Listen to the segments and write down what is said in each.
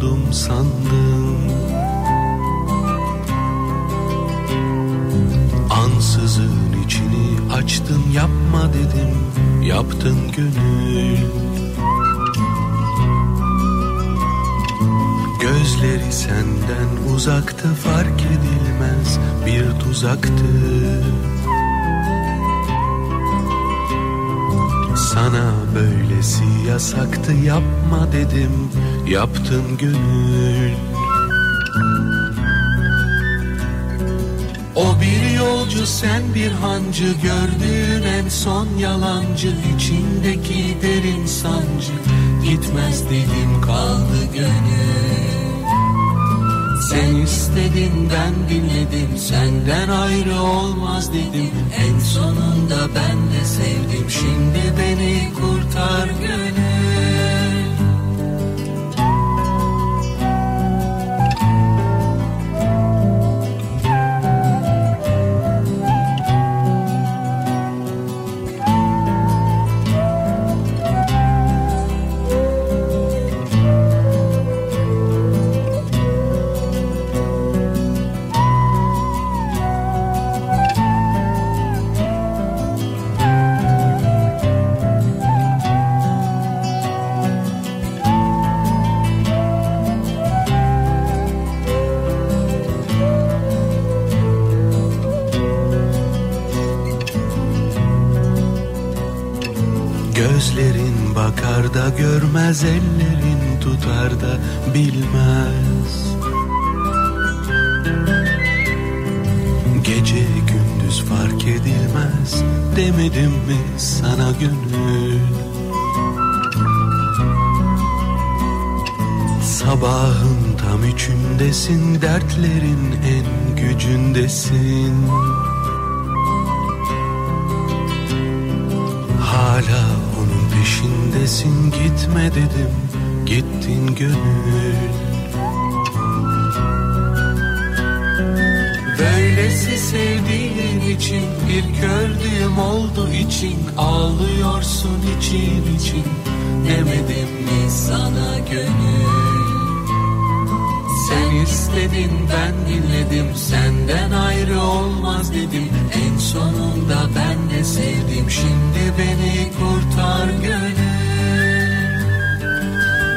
buldum sandım. Ansızın içini açtın yapma dedim Yaptın gönül. Gözleri senden uzaktı fark edilmez bir tuzaktı. Sana böylesi yasaktı yapma dedim Yaptın gönül. O bir yolcu sen bir hancı Gördüğün en son yalancı içindeki derin sancı. Gitmez dedim kaldı gönül. Sen istedin ben dinledim. Senden ayrı olmaz dedim. En sonunda ben de sevdim. Şimdi beni kurtar gönül tutar da bilmez. Gece gündüz fark edilmez demedim mi sana gönül Sabahın tam üçündesin dertlerin en gücündesin. Hala onun peşindesin gitme dedim gittin gönül. Böylesi sevdiğin için bir kördüğüm oldu için Ağlıyorsun için için. Demedim mi sana gönül? Sen istedin ben dinledim senden ayrı olmaz dedim. En sonunda ben de sevdim şimdi beni kurtar gönül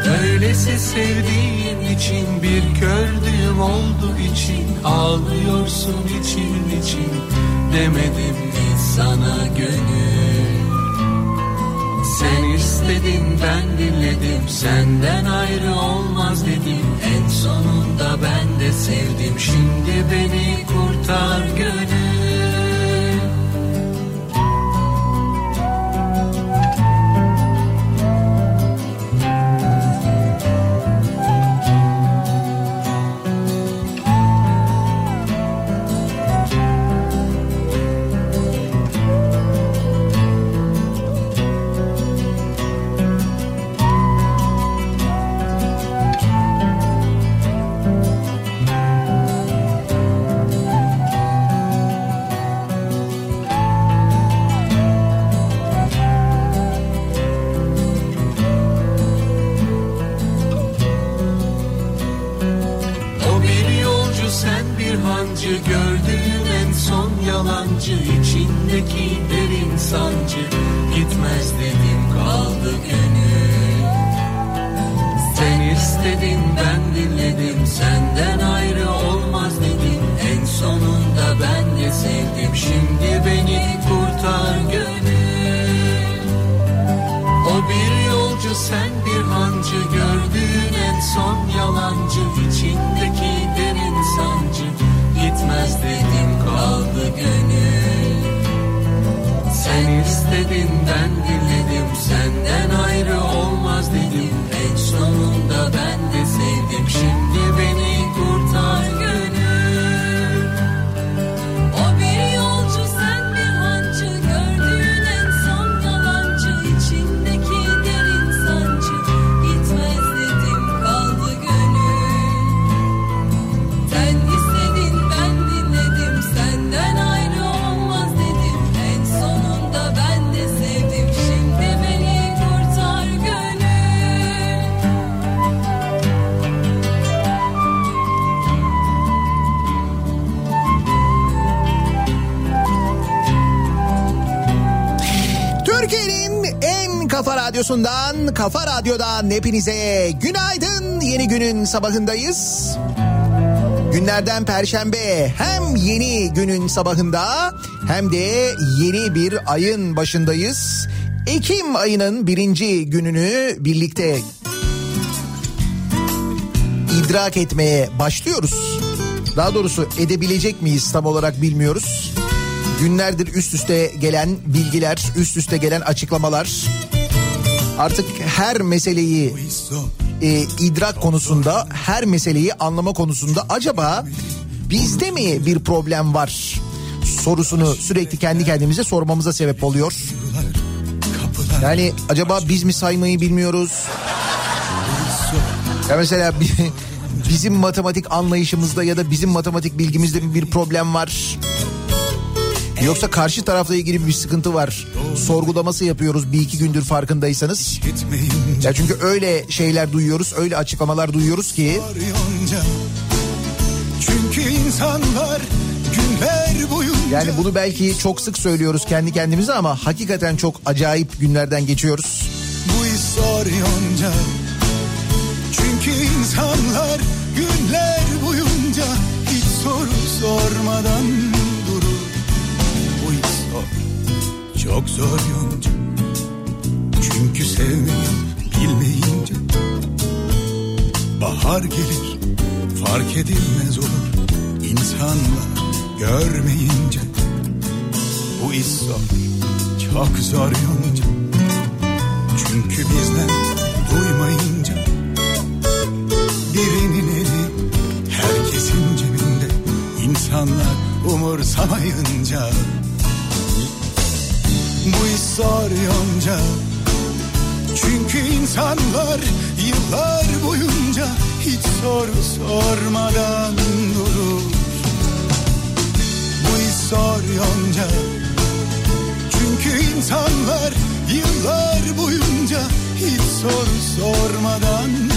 Öylesi sevdiğin için bir kördüğüm oldu için. Ağlıyorsun için için. Demedim mi sana gönül? Sen istedin ben dinledim. Senden ayrı olmaz dedim. En sonunda ben de sevdim. Şimdi beni kurtar gönül ben dinledim Senden radyosundan, kafa radyodan hepinize günaydın. Yeni günün sabahındayız. Günlerden perşembe hem yeni günün sabahında hem de yeni bir ayın başındayız. Ekim ayının birinci gününü birlikte idrak etmeye başlıyoruz. Daha doğrusu edebilecek miyiz tam olarak bilmiyoruz. Günlerdir üst üste gelen bilgiler, üst üste gelen açıklamalar artık her meseleyi e, idrak konusunda, her meseleyi anlama konusunda acaba bizde mi bir problem var sorusunu sürekli kendi kendimize sormamıza sebep oluyor. Yani acaba biz mi saymayı bilmiyoruz? Ya mesela bizim matematik anlayışımızda ya da bizim matematik bilgimizde mi bir problem var? Yoksa karşı tarafla ilgili bir sıkıntı var. Sorgulaması yapıyoruz bir iki gündür farkındaysanız. Ya çünkü öyle şeyler duyuyoruz, öyle açıklamalar duyuyoruz ki. Çünkü insanlar günler boyunca... Yani bunu belki çok sık söylüyoruz kendi kendimize ama hakikaten çok acayip günlerden geçiyoruz. Bu istoryonca Çünkü insanlar günler boyunca hiç soru sormadan Çok zor yonca. Çünkü sevmeyi bilmeyince. Bahar gelir fark edilmez olur. İnsanlar görmeyince. Bu iş zor çok zor yonca. Çünkü bizden duymayınca. Birinin eli herkesin cebinde. İnsanlar umursamayınca bu iş zor yonca. Çünkü insanlar yıllar boyunca hiç soru sormadan durur. Bu iş zor yonca. Çünkü insanlar yıllar boyunca hiç soru sormadan durur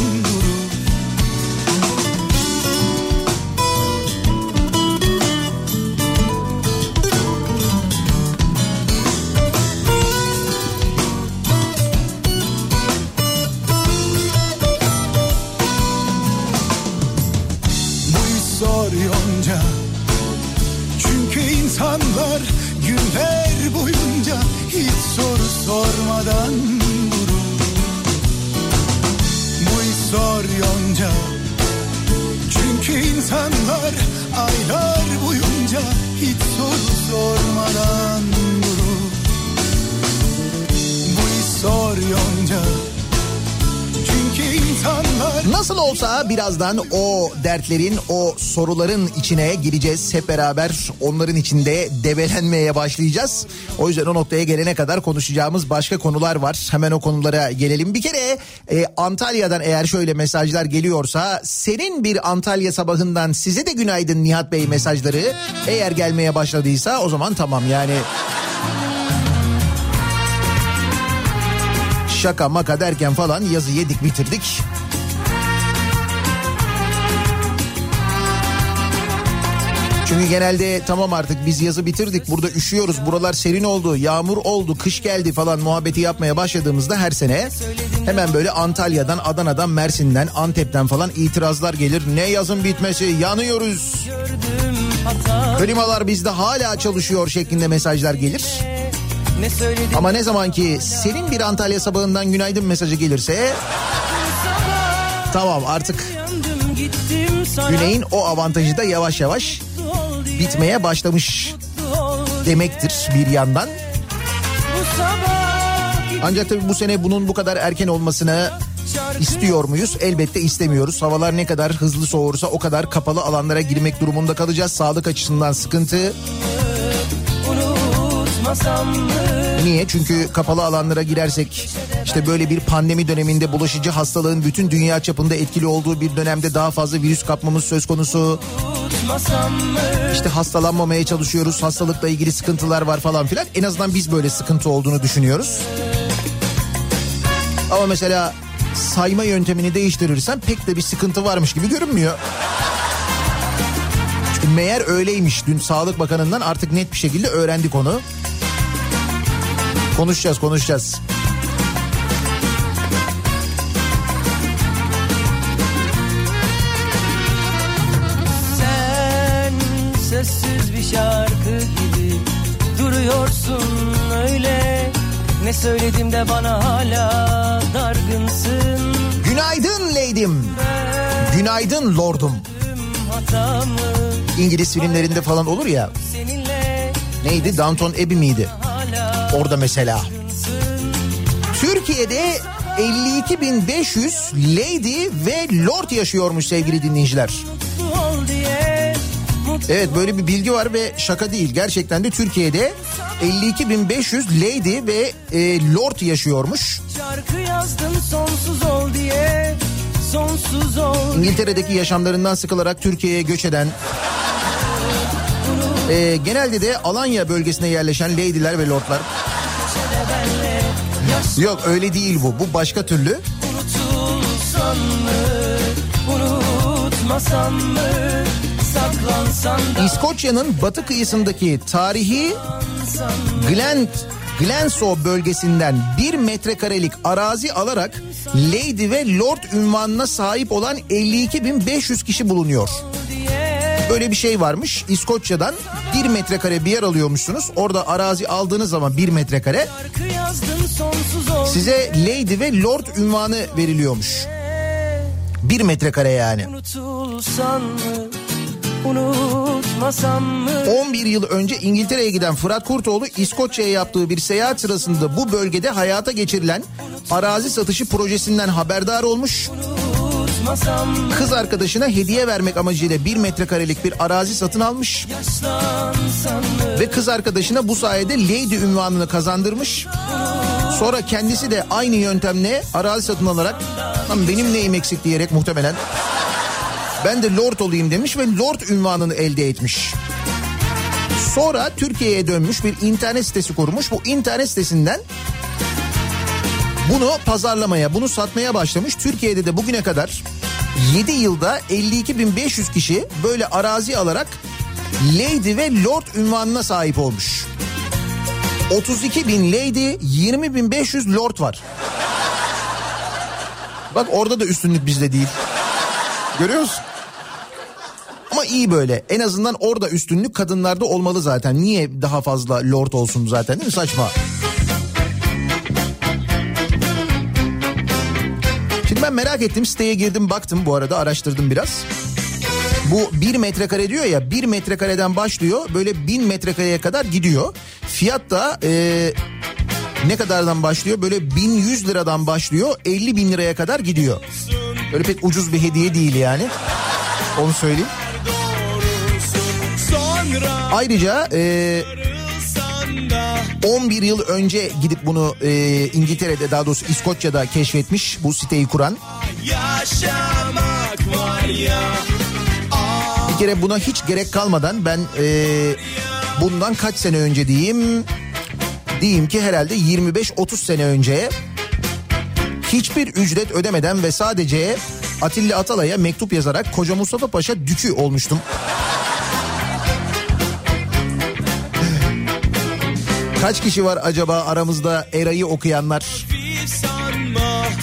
Birazdan o dertlerin, o soruların içine gireceğiz. Hep beraber onların içinde debelenmeye başlayacağız. O yüzden o noktaya gelene kadar konuşacağımız başka konular var. Hemen o konulara gelelim. Bir kere e, Antalya'dan eğer şöyle mesajlar geliyorsa senin bir Antalya sabahından size de günaydın Nihat Bey mesajları eğer gelmeye başladıysa o zaman tamam yani şaka maka derken falan yazı yedik bitirdik. Çünkü genelde tamam artık biz yazı bitirdik burada üşüyoruz buralar serin oldu yağmur oldu kış geldi falan muhabbeti yapmaya başladığımızda her sene hemen böyle Antalya'dan Adana'dan Mersin'den Antep'ten falan itirazlar gelir. Ne yazın bitmesi yanıyoruz. Klimalar bizde hala çalışıyor şeklinde mesajlar gelir. Ne Ama ne zaman ki senin bir Antalya sabahından günaydın mesajı gelirse tamam artık Güney'in o avantajı da yavaş yavaş bitmeye başlamış demektir bir yandan. Ancak tabii bu sene bunun bu kadar erken olmasını istiyor muyuz? Elbette istemiyoruz. Havalar ne kadar hızlı soğursa o kadar kapalı alanlara girmek durumunda kalacağız. Sağlık açısından sıkıntı. Niye? Çünkü kapalı alanlara girersek işte böyle bir pandemi döneminde bulaşıcı hastalığın bütün dünya çapında etkili olduğu bir dönemde daha fazla virüs kapmamız söz konusu. İşte hastalanmamaya çalışıyoruz. Hastalıkla ilgili sıkıntılar var falan filan. En azından biz böyle sıkıntı olduğunu düşünüyoruz. Ama mesela sayma yöntemini değiştirirsen pek de bir sıkıntı varmış gibi görünmüyor. Çünkü meğer öyleymiş. Dün Sağlık Bakanı'ndan artık net bir şekilde öğrendik onu. Konuşacağız konuşacağız. Sözsüz bir şarkı gibi duruyorsun öyle ne söyledim de bana hala dargınsın Günaydın leydim. Günaydın lordum. İngiliz filmlerinde falan olur ya. Neydi? Downton Abbey miydi? Orada mesela. Türkiye'de 52.500 lady ve lord yaşıyormuş sevgili dinleyiciler. Evet böyle bir bilgi var ve şaka değil. Gerçekten de Türkiye'de 52.500 lady ve e, lord yaşıyormuş. şarkı yazdım sonsuz ol diye sonsuz ol İngiltere'deki yaşamlarından sıkılarak Türkiye'ye göç eden e, genelde de Alanya bölgesine yerleşen lady'ler ve lordlar. Yok öyle değil bu. Bu başka türlü. Unutulsan mı unutmasam mı İskoçya'nın batı kıyısındaki tarihi Glen Glensoe bölgesinden bir metrekarelik arazi alarak Lady ve Lord ünvanına sahip olan 52.500 kişi bulunuyor. Böyle bir şey varmış. İskoçya'dan bir metrekare bir yer alıyormuşsunuz. Orada arazi aldığınız zaman bir metrekare size Lady ve Lord ünvanı veriliyormuş. Bir metrekare yani. Unutulsan unutmasam mı 11 yıl önce İngiltere'ye giden Fırat Kurtoğlu İskoçya'ya yaptığı bir seyahat sırasında bu bölgede hayata geçirilen arazi satışı projesinden haberdar olmuş. Kız arkadaşına hediye vermek amacıyla bir metrekarelik bir arazi satın almış ve kız arkadaşına bu sayede Lady ünvanını kazandırmış. Sonra kendisi de aynı yöntemle arazi satın alarak "Lan benim neyim eksik diyerek muhtemelen ben de Lord olayım demiş ve Lord ünvanını elde etmiş. Sonra Türkiye'ye dönmüş bir internet sitesi kurmuş. Bu internet sitesinden bunu pazarlamaya, bunu satmaya başlamış. Türkiye'de de bugüne kadar 7 yılda 52.500 kişi böyle arazi alarak Lady ve Lord ünvanına sahip olmuş. 32 bin lady, 20 bin 500 lord var. Bak orada da üstünlük bizde değil. Görüyor musun? Ama iyi böyle. En azından orada üstünlük kadınlarda olmalı zaten. Niye daha fazla lord olsun zaten değil mi? Saçma. Şimdi ben merak ettim siteye girdim baktım bu arada araştırdım biraz. Bu bir metrekare diyor ya bir metrekareden başlıyor böyle bin metrekareye kadar gidiyor. Fiyat da e, ne kadardan başlıyor böyle 1100 liradan başlıyor 50 bin liraya kadar gidiyor. Böyle pek ucuz bir hediye değil yani onu söyleyeyim. Ayrıca e, 11 yıl önce gidip bunu e, İngiltere'de daha doğrusu İskoçya'da keşfetmiş bu siteyi kuran. Bir kere buna hiç gerek kalmadan ben e, bundan kaç sene önce diyeyim diyeyim ki herhalde 25-30 sene önce hiçbir ücret ödemeden ve sadece Atilla Atalay'a mektup yazarak Koca Mustafa Paşa dükü olmuştum. Kaç kişi var acaba aramızda Eray'ı okuyanlar?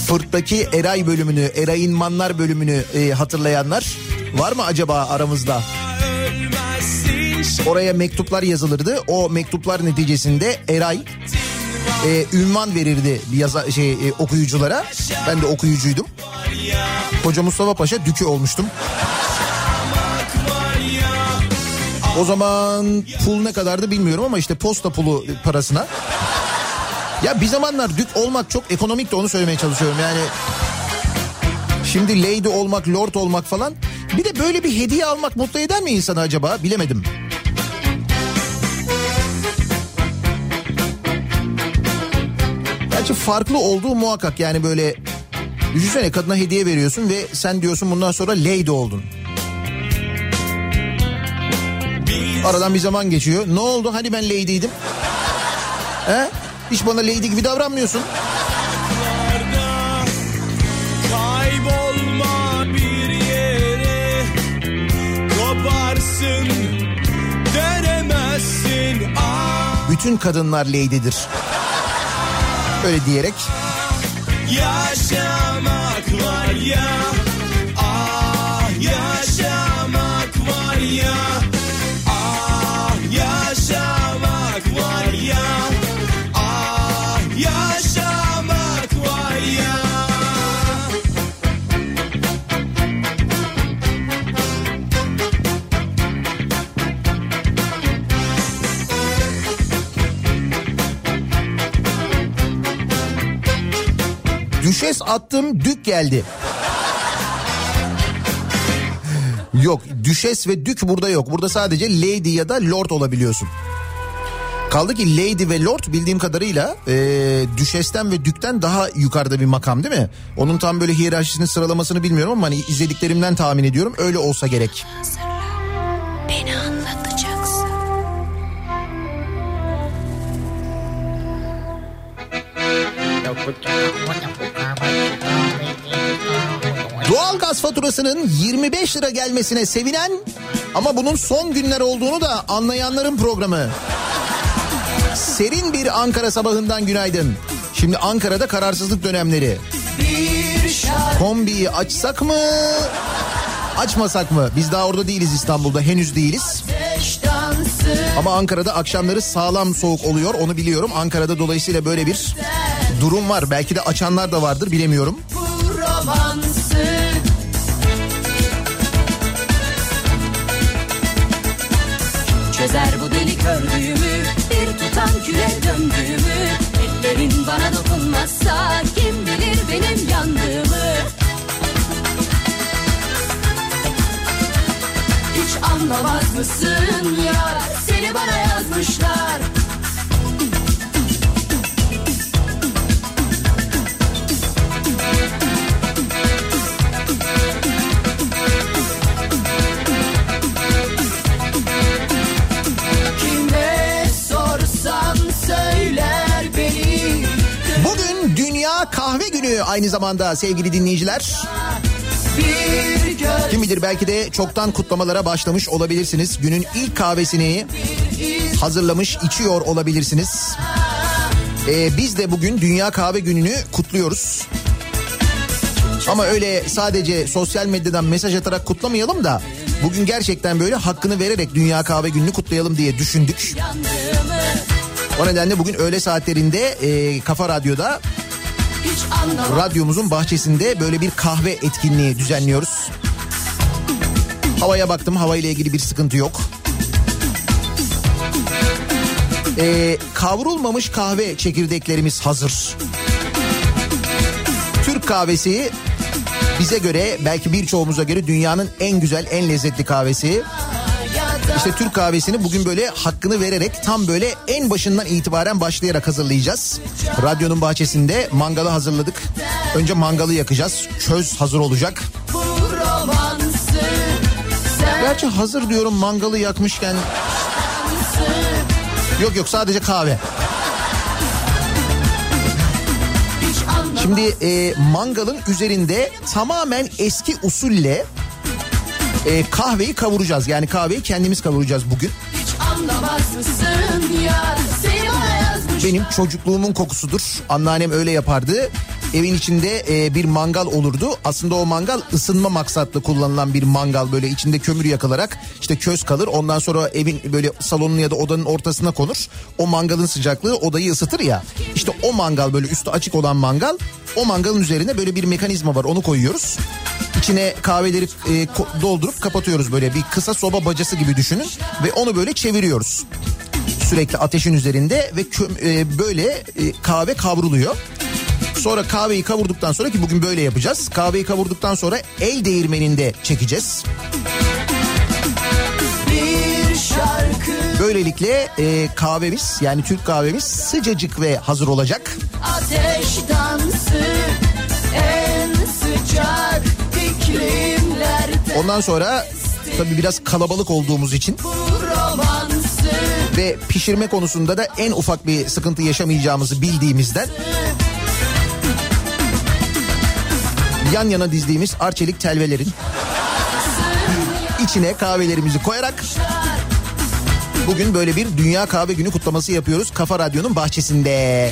Fırt'taki Eray bölümünü, Eray'ın Manlar bölümünü e, hatırlayanlar var mı acaba aramızda? Oraya mektuplar yazılırdı. O mektuplar neticesinde Eray e, ünvan verirdi yaza, şey e, okuyuculara. Ben de okuyucuydum. Koca Mustafa Paşa dükü olmuştum. O zaman pul ne kadardı bilmiyorum ama işte posta pulu parasına. Ya bir zamanlar dük olmak çok ekonomik de onu söylemeye çalışıyorum yani. Şimdi lady olmak, lord olmak falan. Bir de böyle bir hediye almak mutlu eder mi insanı acaba? Bilemedim. Gerçi farklı olduğu muhakkak yani böyle düşünsene kadına hediye veriyorsun ve sen diyorsun bundan sonra lady oldun. Aradan bir zaman geçiyor. Ne oldu hani ben lady'ydim? He? Hiç bana lady gibi davranmıyorsun. Kaybolma bir yere Koparsın Dönemezsin ah Bütün kadınlar lady'dir. Öyle diyerek. Yaşamak var ya. Ah yaşamak var ya Düşes attım dük geldi. Yok düşes ve dük burada yok. Burada sadece lady ya da lord olabiliyorsun. Kaldı ki lady ve lord bildiğim kadarıyla e, düşesten ve dükten daha yukarıda bir makam değil mi? Onun tam böyle hiyerarşisini sıralamasını bilmiyorum ama hani izlediklerimden tahmin ediyorum öyle olsa gerek. Beni anlatacaksın. Doğalgaz faturasının 25 lira gelmesine sevinen ama bunun son günler olduğunu da anlayanların programı. Serin bir Ankara sabahından günaydın. Şimdi Ankara'da kararsızlık dönemleri. Kombiyi açsak mı? Açmasak mı? Biz daha orada değiliz İstanbul'da henüz değiliz. Ama Ankara'da akşamları sağlam soğuk oluyor onu biliyorum. Ankara'da dolayısıyla böyle bir durum var. Belki de açanlar da vardır bilemiyorum. Çözer bu deli kördüğümü Bir tutam küre döndüğümü. Ellerin bana dokunmazsa Kim bilir benim yandığımı. Hiç anlamaz mısın ya? Seni bana yazmışlar aynı zamanda sevgili dinleyiciler. Kim bilir belki de çoktan kutlamalara başlamış olabilirsiniz. Günün ilk kahvesini hazırlamış içiyor olabilirsiniz. Ee, biz de bugün Dünya Kahve Günü'nü kutluyoruz. Ama öyle sadece sosyal medyadan mesaj atarak kutlamayalım da bugün gerçekten böyle hakkını vererek Dünya Kahve Günü'nü kutlayalım diye düşündük. O nedenle bugün öğle saatlerinde e, Kafa Radyo'da radyomuzun bahçesinde böyle bir kahve etkinliği düzenliyoruz. Havaya baktım hava ile ilgili bir sıkıntı yok. Ee, kavrulmamış kahve çekirdeklerimiz hazır. Türk kahvesi bize göre belki birçoğumuza göre dünyanın en güzel en lezzetli kahvesi. İşte Türk kahvesini bugün böyle hakkını vererek tam böyle en başından itibaren başlayarak hazırlayacağız. Radyonun bahçesinde mangalı hazırladık. Önce mangalı yakacağız. Köz hazır olacak. Gerçi hazır diyorum mangalı yakmışken. Yok yok sadece kahve. Şimdi e, mangalın üzerinde tamamen eski usulle e, kahveyi kavuracağız. Yani kahveyi kendimiz kavuracağız bugün. Ya Benim çocukluğumun kokusudur. Anneannem öyle yapardı. Evin içinde e, bir mangal olurdu. Aslında o mangal ısınma maksatlı kullanılan bir mangal. Böyle içinde kömür yakılarak işte köz kalır. Ondan sonra evin böyle salonun ya da odanın ortasına konur. O mangalın sıcaklığı odayı ısıtır ya. İşte o mangal böyle üstü açık olan mangal. O mangalın üzerine böyle bir mekanizma var onu koyuyoruz. İçine kahveleri e, doldurup kapatıyoruz böyle bir kısa soba bacası gibi düşünün. Ve onu böyle çeviriyoruz sürekli ateşin üzerinde ve kö- e, böyle e, kahve kavruluyor. Sonra kahveyi kavurduktan sonra ki bugün böyle yapacağız. Kahveyi kavurduktan sonra el değirmeninde çekeceğiz. Böylelikle e, kahvemiz yani Türk kahvemiz sıcacık ve hazır olacak. Ateş dansı En Ondan sonra tabii biraz kalabalık olduğumuz için ve pişirme konusunda da en ufak bir sıkıntı yaşamayacağımızı bildiğimizden yan yana dizdiğimiz arçelik telvelerin içine kahvelerimizi koyarak bugün böyle bir Dünya Kahve Günü kutlaması yapıyoruz Kafa Radyo'nun bahçesinde.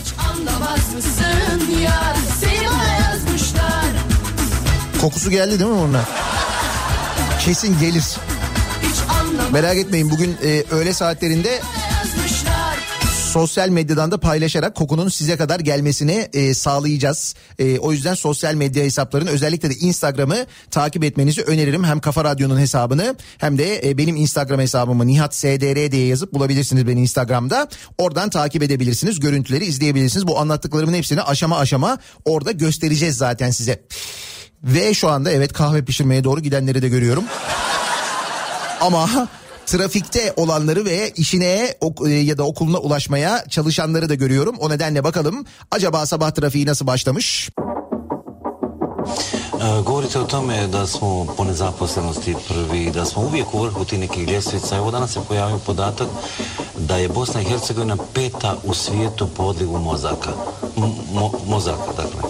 Kokusu geldi değil mi bunlar? Kesin gelir. Merak etmeyin bugün e, öğle saatlerinde sosyal medyadan da paylaşarak kokunun size kadar gelmesini e, sağlayacağız. E, o yüzden sosyal medya hesaplarını özellikle de Instagram'ı takip etmenizi öneririm. Hem Kafa Radyo'nun hesabını hem de e, benim Instagram hesabımı Nihat SDR diye yazıp bulabilirsiniz beni Instagram'da. Oradan takip edebilirsiniz. Görüntüleri izleyebilirsiniz. Bu anlattıklarımın hepsini aşama aşama orada göstereceğiz zaten size. Ve şu anda evet kahve pişirmeye doğru gidenleri de görüyorum. Ama trafikte olanları ve işine e, ya da okuluna ulaşmaya çalışanları da görüyorum. O nedenle bakalım acaba sabah trafiği nasıl başlamış? E, Govorite o tome da smo po nezaposlenosti prvi, da smo uvijek u vrhu ti nekih ljestvica. Evo danas se pojavio podatak da je Bosna i Hercegovina peta u svijetu po odlivu mozaka. Mo- mozaka, dakle.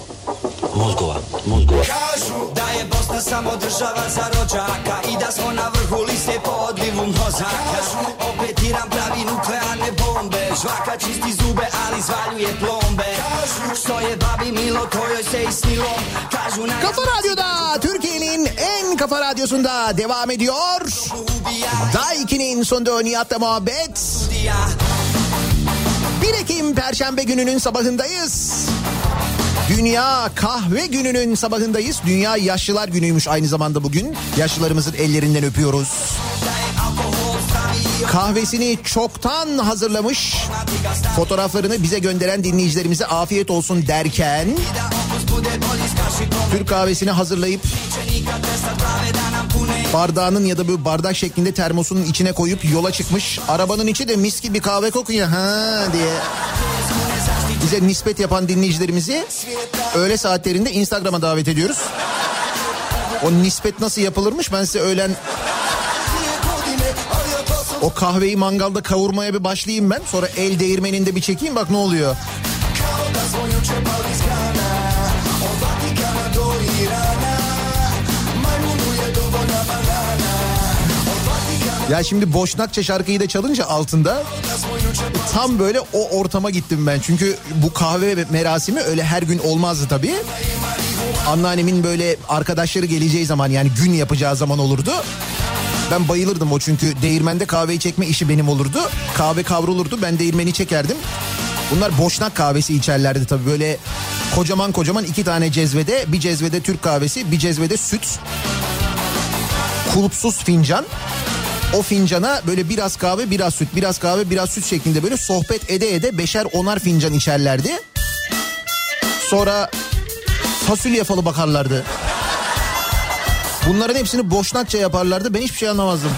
Mozgova, mozgova. Kažu da je Bosna samo država za rođaka I da smo na vrhu liste po odlivu mozaka Opet Iran pravi nuklearne bombe Žvaka čisti zube ali zvaljuje plombe Što je babi Milo to joj se i snilo Kažu na Kafa Radyo'da Türkiye'nin en kafa radyosunda devam ediyor. Daiki'nin sonunda Nihat'la muhabbet. Dija 1 Ekim Perşembe gününün sabahındayız. Dünya kahve gününün sabahındayız. Dünya yaşlılar günüymüş aynı zamanda bugün. Yaşlılarımızın ellerinden öpüyoruz. Kahvesini çoktan hazırlamış. Fotoğraflarını bize gönderen dinleyicilerimize afiyet olsun derken Türk kahvesini hazırlayıp bardağının ya da böyle bardak şeklinde termosunun içine koyup yola çıkmış. Arabanın içi de mis gibi kahve kokuyor ha diye. Bize nispet yapan dinleyicilerimizi öğle saatlerinde Instagram'a davet ediyoruz. O nispet nasıl yapılırmış ben size öğlen o kahveyi mangalda kavurmaya bir başlayayım ben. Sonra el değirmeninde bir çekeyim bak ne oluyor. Ya şimdi Boşnakça şarkıyı da çalınca altında tam böyle o ortama gittim ben. Çünkü bu kahve merasimi öyle her gün olmazdı tabii. Anneannemin böyle arkadaşları geleceği zaman yani gün yapacağı zaman olurdu. Ben bayılırdım o çünkü değirmende kahveyi çekme işi benim olurdu. Kahve kavrulurdu ben değirmeni çekerdim. Bunlar boşnak kahvesi içerlerdi tabii böyle kocaman kocaman iki tane cezvede bir cezvede Türk kahvesi bir cezvede süt. Kulpsuz fincan. O fincana böyle biraz kahve biraz süt biraz kahve biraz süt şeklinde böyle sohbet ede ede beşer onar fincan içerlerdi. Sonra fasulye falı bakarlardı. Bunların hepsini boşnakça yaparlardı ben hiçbir şey anlamazdım.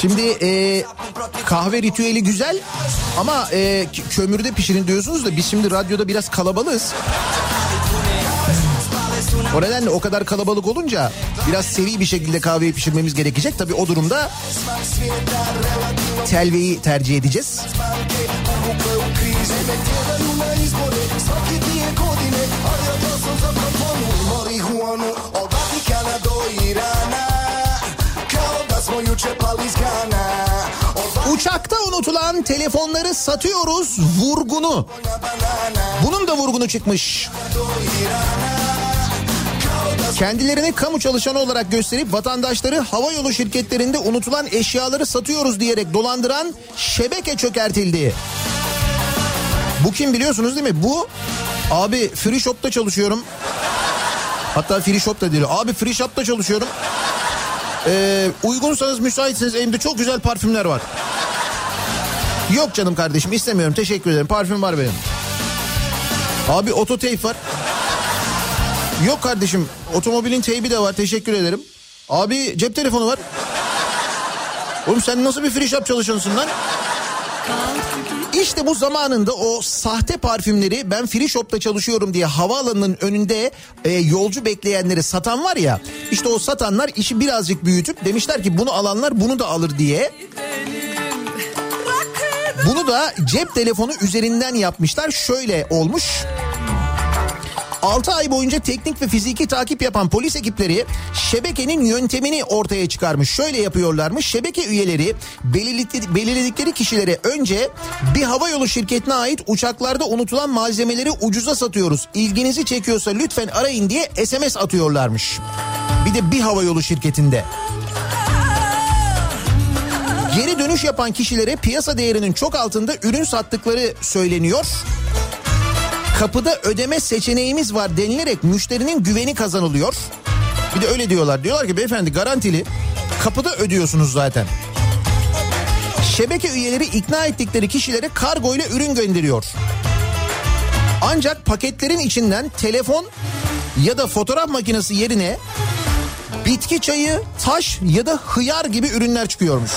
Şimdi e, kahve ritüeli güzel ama e, kömürde pişirin diyorsunuz da biz şimdi radyoda biraz kalabalığız. O nedenle o kadar kalabalık olunca biraz seri bir şekilde kahveyi pişirmemiz gerekecek. Tabii o durumda telveyi tercih edeceğiz. Uçakta unutulan telefonları satıyoruz vurgunu. Bunun da vurgunu çıkmış. Kendilerini kamu çalışanı olarak gösterip vatandaşları havayolu şirketlerinde unutulan eşyaları satıyoruz diyerek dolandıran şebeke çökertildi. Bu kim biliyorsunuz değil mi? Bu abi free shop'ta çalışıyorum. Hatta free shop da değil. Abi free shop'ta çalışıyorum. Ee, uygunsanız müsaitseniz elimde çok güzel parfümler var. Yok canım kardeşim istemiyorum teşekkür ederim parfüm var benim. Abi ototeyp var. Yok kardeşim otomobilin teybi de var teşekkür ederim. Abi cep telefonu var. Oğlum sen nasıl bir free shop çalışıyorsun lan? İşte bu zamanında o sahte parfümleri ben free shop'ta çalışıyorum diye havaalanının önünde e, yolcu bekleyenleri satan var ya. İşte o satanlar işi birazcık büyütüp demişler ki bunu alanlar bunu da alır diye. Bunu da cep telefonu üzerinden yapmışlar. Şöyle olmuş. 6 ay boyunca teknik ve fiziki takip yapan polis ekipleri şebekenin yöntemini ortaya çıkarmış. Şöyle yapıyorlarmış. Şebeke üyeleri belirledikleri kişilere önce bir havayolu şirketine ait uçaklarda unutulan malzemeleri ucuza satıyoruz. İlginizi çekiyorsa lütfen arayın diye SMS atıyorlarmış. Bir de bir havayolu şirketinde. Geri dönüş yapan kişilere piyasa değerinin çok altında ürün sattıkları söyleniyor. Kapıda ödeme seçeneğimiz var denilerek müşterinin güveni kazanılıyor. Bir de öyle diyorlar. Diyorlar ki beyefendi garantili kapıda ödüyorsunuz zaten. Şebeke üyeleri ikna ettikleri kişilere kargo ile ürün gönderiyor. Ancak paketlerin içinden telefon ya da fotoğraf makinesi yerine bitki çayı, taş ya da hıyar gibi ürünler çıkıyormuş.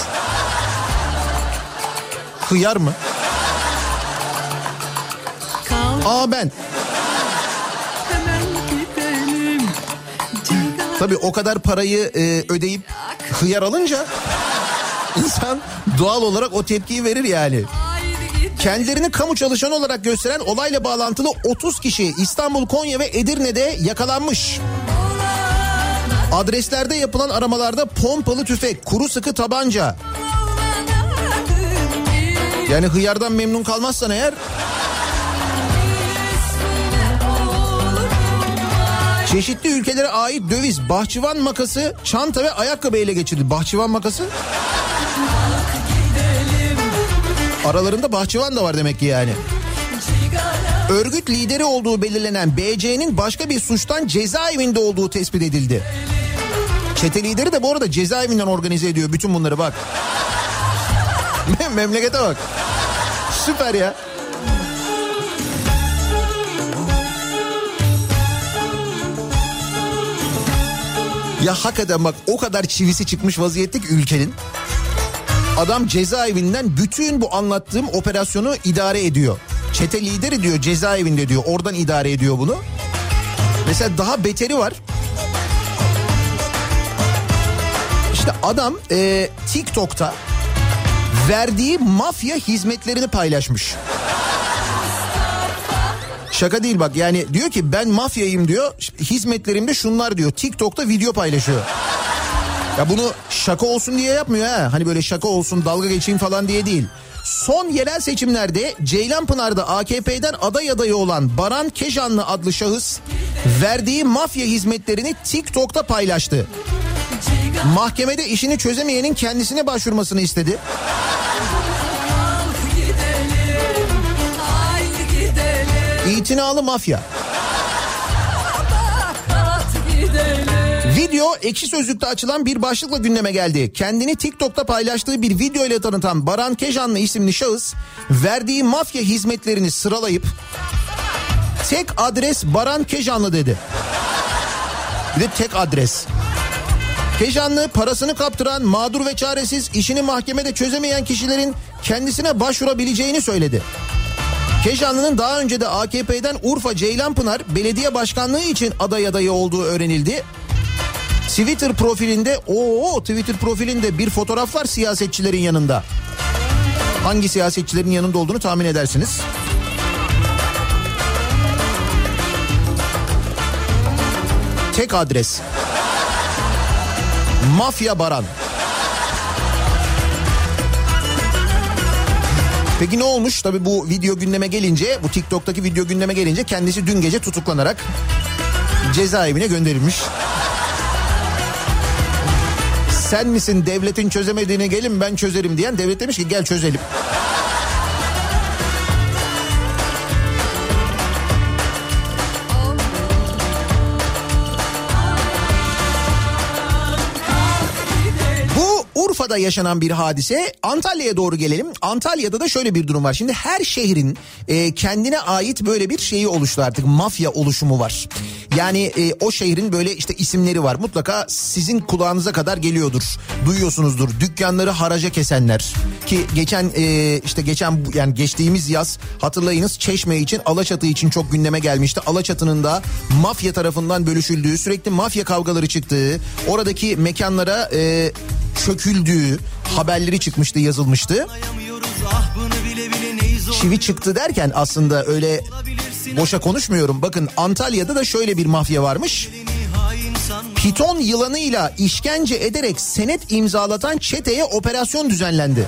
Hıyar mı? Aa ben. Tabii o kadar parayı e, ödeyip hıyar alınca insan doğal olarak o tepkiyi verir yani. Kendilerini kamu çalışanı olarak gösteren olayla bağlantılı 30 kişi İstanbul, Konya ve Edirne'de yakalanmış. Adreslerde yapılan aramalarda pompalı tüfek, kuru sıkı tabanca. Yani hıyardan memnun kalmazsan eğer Çeşitli ülkelere ait döviz, bahçıvan makası, çanta ve ayakkabı ele geçirildi. Bahçıvan makası? Aralarında bahçıvan da var demek ki yani. Örgüt lideri olduğu belirlenen BC'nin başka bir suçtan cezaevinde olduğu tespit edildi. Çete lideri de bu arada cezaevinden organize ediyor bütün bunları bak. Memlekete bak. Süper ya. Ya hakikaten bak o kadar çivisi çıkmış vaziyette ki ülkenin. Adam cezaevinden bütün bu anlattığım operasyonu idare ediyor. Çete lideri diyor cezaevinde diyor oradan idare ediyor bunu. Mesela daha beteri var. İşte adam e, TikTok'ta verdiği mafya hizmetlerini paylaşmış. Şaka değil bak yani diyor ki ben mafyayım diyor hizmetlerimde şunlar diyor TikTok'ta video paylaşıyor. Ya bunu şaka olsun diye yapmıyor ha. Hani böyle şaka olsun dalga geçeyim falan diye değil. Son yerel seçimlerde Ceylanpınar'da AKP'den aday adayı olan Baran Kejanlı adlı şahıs verdiği mafya hizmetlerini TikTok'ta paylaştı. Mahkemede işini çözemeyenin kendisine başvurmasını istedi. İtinalı mafya. Video ekşi sözlükte açılan bir başlıkla gündeme geldi. Kendini TikTok'ta paylaştığı bir video ile tanıtan Baran Kejanlı isimli şahıs verdiği mafya hizmetlerini sıralayıp tek adres Baran Kejanlı dedi. Bir de tek adres. Kejanlı parasını kaptıran mağdur ve çaresiz işini mahkemede çözemeyen kişilerin kendisine başvurabileceğini söyledi. Keşanlı'nın daha önce de AKP'den Urfa Ceylanpınar belediye başkanlığı için aday adayı olduğu öğrenildi. Twitter profilinde o Twitter profilinde bir fotoğraf var siyasetçilerin yanında. Hangi siyasetçilerin yanında olduğunu tahmin edersiniz. Tek adres. Mafya Baran. Peki ne olmuş? Tabi bu video gündeme gelince, bu TikTok'taki video gündeme gelince kendisi dün gece tutuklanarak cezaevine gönderilmiş. Sen misin devletin çözemediğini gelin ben çözerim diyen devlet demiş ki gel çözelim. Urfa'da yaşanan bir hadise. Antalya'ya doğru gelelim. Antalya'da da şöyle bir durum var. Şimdi her şehrin e, kendine ait böyle bir şeyi oluştu artık. Mafya oluşumu var. Yani e, o şehrin böyle işte isimleri var. Mutlaka sizin kulağınıza kadar geliyordur. Duyuyorsunuzdur. Dükkanları haraca kesenler. Ki geçen e, işte geçen yani geçtiğimiz yaz hatırlayınız Çeşme için Alaçatı için çok gündeme gelmişti. Alaçatı'nın da mafya tarafından bölüşüldüğü sürekli mafya kavgaları çıktığı oradaki mekanlara e, çöküldüğü haberleri çıkmıştı yazılmıştı. Çivi çıktı derken aslında öyle Boşa konuşmuyorum. Bakın Antalya'da da şöyle bir mafya varmış. Piton yılanıyla işkence ederek senet imzalatan çeteye operasyon düzenlendi.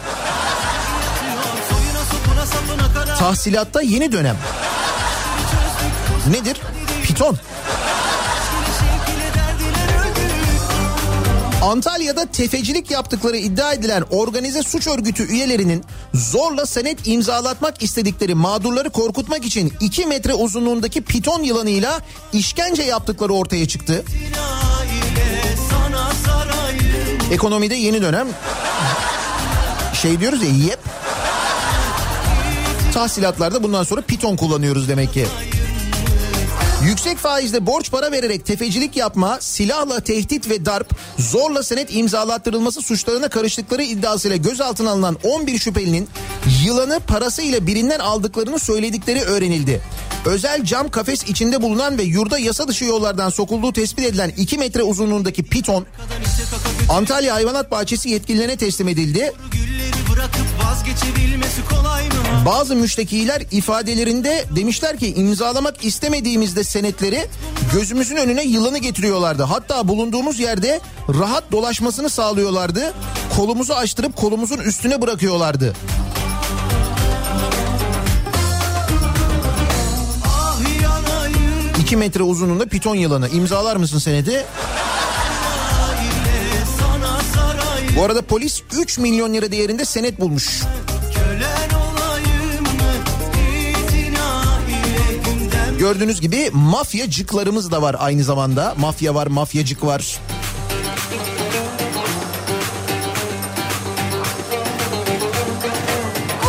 Tahsilatta yeni dönem. Nedir? Piton. Antalya'da tefecilik yaptıkları iddia edilen organize suç örgütü üyelerinin zorla senet imzalatmak istedikleri mağdurları korkutmak için 2 metre uzunluğundaki piton yılanıyla işkence yaptıkları ortaya çıktı. Ekonomide yeni dönem şey diyoruz ya yep. Tahsilatlarda bundan sonra piton kullanıyoruz demek ki. Yüksek faizle borç para vererek tefecilik yapma, silahla tehdit ve darp, zorla senet imzalattırılması suçlarına karıştıkları iddiasıyla gözaltına alınan 11 şüphelinin yılanı parasıyla birinden aldıklarını söyledikleri öğrenildi. Özel cam kafes içinde bulunan ve yurda yasa dışı yollardan sokulduğu tespit edilen 2 metre uzunluğundaki piton Antalya Hayvanat Bahçesi yetkililerine teslim edildi. Bazı müştekiler ifadelerinde demişler ki imzalamak istemediğimizde senetleri gözümüzün önüne yılanı getiriyorlardı. Hatta bulunduğumuz yerde rahat dolaşmasını sağlıyorlardı. Kolumuzu açtırıp kolumuzun üstüne bırakıyorlardı. 2 metre uzunluğunda piton yılanı. İmzalar mısın senedi? Bu arada polis 3 milyon lira değerinde senet bulmuş. Gördüğünüz gibi mafyacıklarımız da var aynı zamanda. Mafya var, mafyacık var.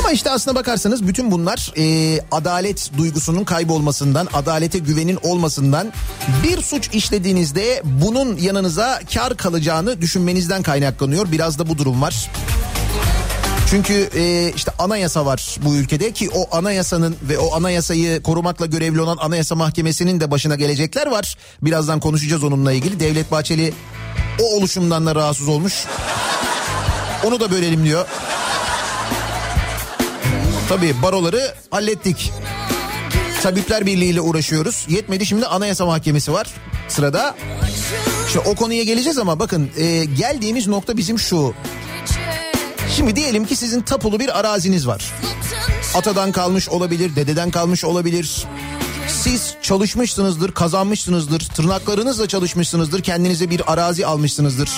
Ama işte aslına bakarsanız bütün bunlar e, adalet duygusunun kaybolmasından, adalete güvenin olmasından bir suç işlediğinizde bunun yanınıza kar kalacağını düşünmenizden kaynaklanıyor. Biraz da bu durum var. Çünkü e, işte anayasa var bu ülkede ki o anayasanın ve o anayasayı korumakla görevli olan Anayasa Mahkemesi'nin de başına gelecekler var. Birazdan konuşacağız onunla ilgili. Devlet Bahçeli o oluşumdan da rahatsız olmuş. Onu da bölelim diyor. Tabii baroları hallettik. Tabipler Birliği ile uğraşıyoruz. Yetmedi şimdi Anayasa Mahkemesi var sırada. İşte o konuya geleceğiz ama bakın e, geldiğimiz nokta bizim şu. Şimdi diyelim ki sizin tapulu bir araziniz var. Atadan kalmış olabilir, dededen kalmış olabilir. Siz çalışmışsınızdır, kazanmışsınızdır, tırnaklarınızla çalışmışsınızdır, kendinize bir arazi almışsınızdır.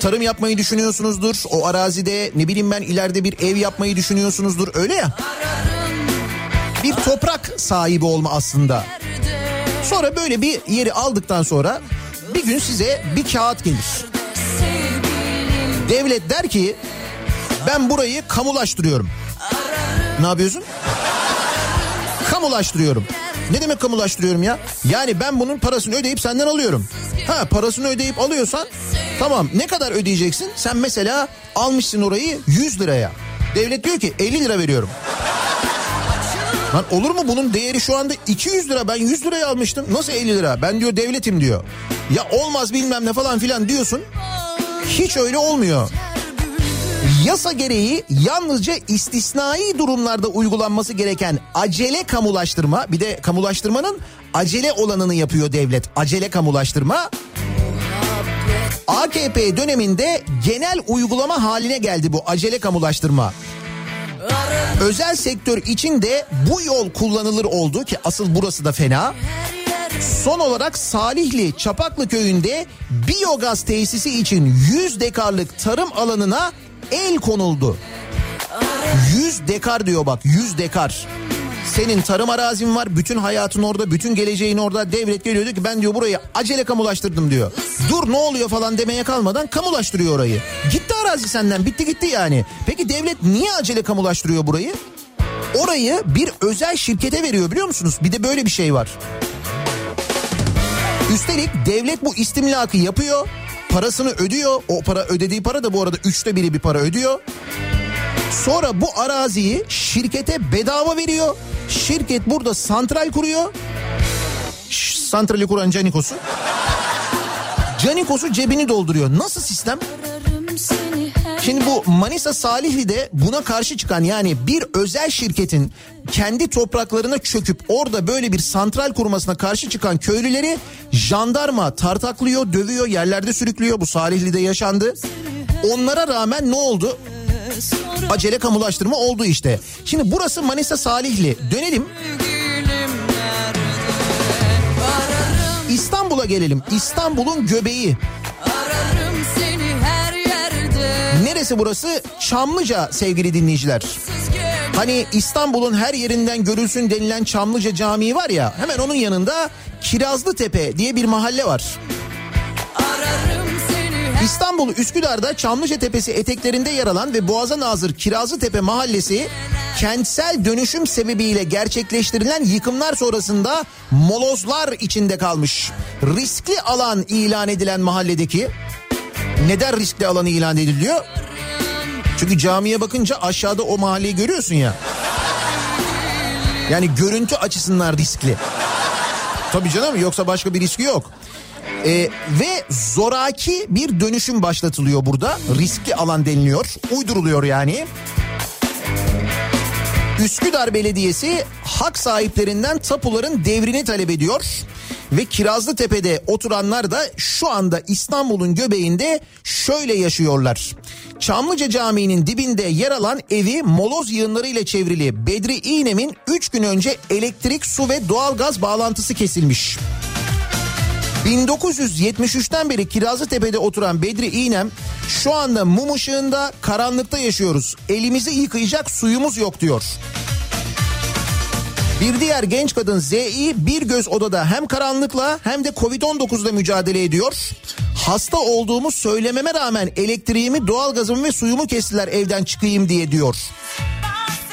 Tarım yapmayı düşünüyorsunuzdur, o arazide ne bileyim ben ileride bir ev yapmayı düşünüyorsunuzdur öyle ya. Bir toprak sahibi olma aslında. Sonra böyle bir yeri aldıktan sonra bir gün size bir kağıt gelir. Devlet der ki ben burayı kamulaştırıyorum. Ne yapıyorsun? Kamulaştırıyorum. Ne demek kamulaştırıyorum ya? Yani ben bunun parasını ödeyip senden alıyorum. Ha parasını ödeyip alıyorsan tamam ne kadar ödeyeceksin? Sen mesela almışsın orayı 100 liraya. Devlet diyor ki 50 lira veriyorum. Lan olur mu bunun değeri şu anda 200 lira ben 100 liraya almıştım. Nasıl 50 lira? Ben diyor devletim diyor. Ya olmaz bilmem ne falan filan diyorsun. Hiç öyle olmuyor. Yasa gereği yalnızca istisnai durumlarda uygulanması gereken acele kamulaştırma bir de kamulaştırmanın acele olanını yapıyor devlet. Acele kamulaştırma AKP döneminde genel uygulama haline geldi bu acele kamulaştırma. Özel sektör için de bu yol kullanılır oldu ki asıl burası da fena. Son olarak Salihli Çapaklı köyünde biyogaz tesisi için 100 dekarlık tarım alanına el konuldu. 100 dekar diyor bak 100 dekar. Senin tarım arazin var bütün hayatın orada bütün geleceğin orada devlet geliyor diyor ki ben diyor burayı acele kamulaştırdım diyor. Dur ne oluyor falan demeye kalmadan kamulaştırıyor orayı. Gitti arazi senden bitti gitti yani. Peki devlet niye acele kamulaştırıyor burayı? Orayı bir özel şirkete veriyor biliyor musunuz? Bir de böyle bir şey var. Üstelik devlet bu istimlakı yapıyor. Parasını ödüyor. O para ödediği para da bu arada üçte biri bir para ödüyor. Sonra bu araziyi şirkete bedava veriyor. Şirket burada santral kuruyor. Ş- santrali kuran Canikos'u. Canikos'u cebini dolduruyor. Nasıl sistem? Şimdi bu Manisa Salihli'de buna karşı çıkan yani bir özel şirketin kendi topraklarına çöküp orada böyle bir santral kurmasına karşı çıkan köylüleri jandarma tartaklıyor, dövüyor, yerlerde sürüklüyor. Bu Salihli'de yaşandı. Onlara rağmen ne oldu? Acele kamulaştırma oldu işte. Şimdi burası Manisa Salihli. Dönelim İstanbul'a gelelim. İstanbul'un göbeği. Neresi burası? Çamlıca sevgili dinleyiciler. Hani İstanbul'un her yerinden görülsün denilen Çamlıca Camii var ya hemen onun yanında Kirazlı Tepe diye bir mahalle var. İstanbul Üsküdar'da Çamlıca Tepesi eteklerinde yer alan ve Boğaz'a nazır Kirazlı Tepe mahallesi kentsel dönüşüm sebebiyle gerçekleştirilen yıkımlar sonrasında molozlar içinde kalmış. Riskli alan ilan edilen mahalledeki neden riskli alan ilan ediliyor? Çünkü camiye bakınca aşağıda o mahalleyi görüyorsun ya. Yani görüntü açısından riskli. Tabii canım yoksa başka bir riski yok. Ee, ve zoraki bir dönüşüm başlatılıyor burada. Riskli alan deniliyor. Uyduruluyor yani. Üsküdar Belediyesi hak sahiplerinden tapuların devrini talep ediyor. Ve Kirazlı Tepe'de oturanlar da şu anda İstanbul'un göbeğinde şöyle yaşıyorlar. Çamlıca Camii'nin dibinde yer alan evi moloz yığınlarıyla çevrili Bedri İğnem'in 3 gün önce elektrik, su ve doğalgaz bağlantısı kesilmiş. 1973'ten beri Kirazlıtepe'de oturan Bedri İğnem şu anda mum ışığında karanlıkta yaşıyoruz. Elimizi yıkayacak suyumuz yok diyor. Bir diğer genç kadın ZI bir göz odada hem karanlıkla hem de Covid-19'la mücadele ediyor. Hasta olduğumu söylememe rağmen elektriğimi, doğalgazımı ve suyumu kestiler evden çıkayım diye diyor.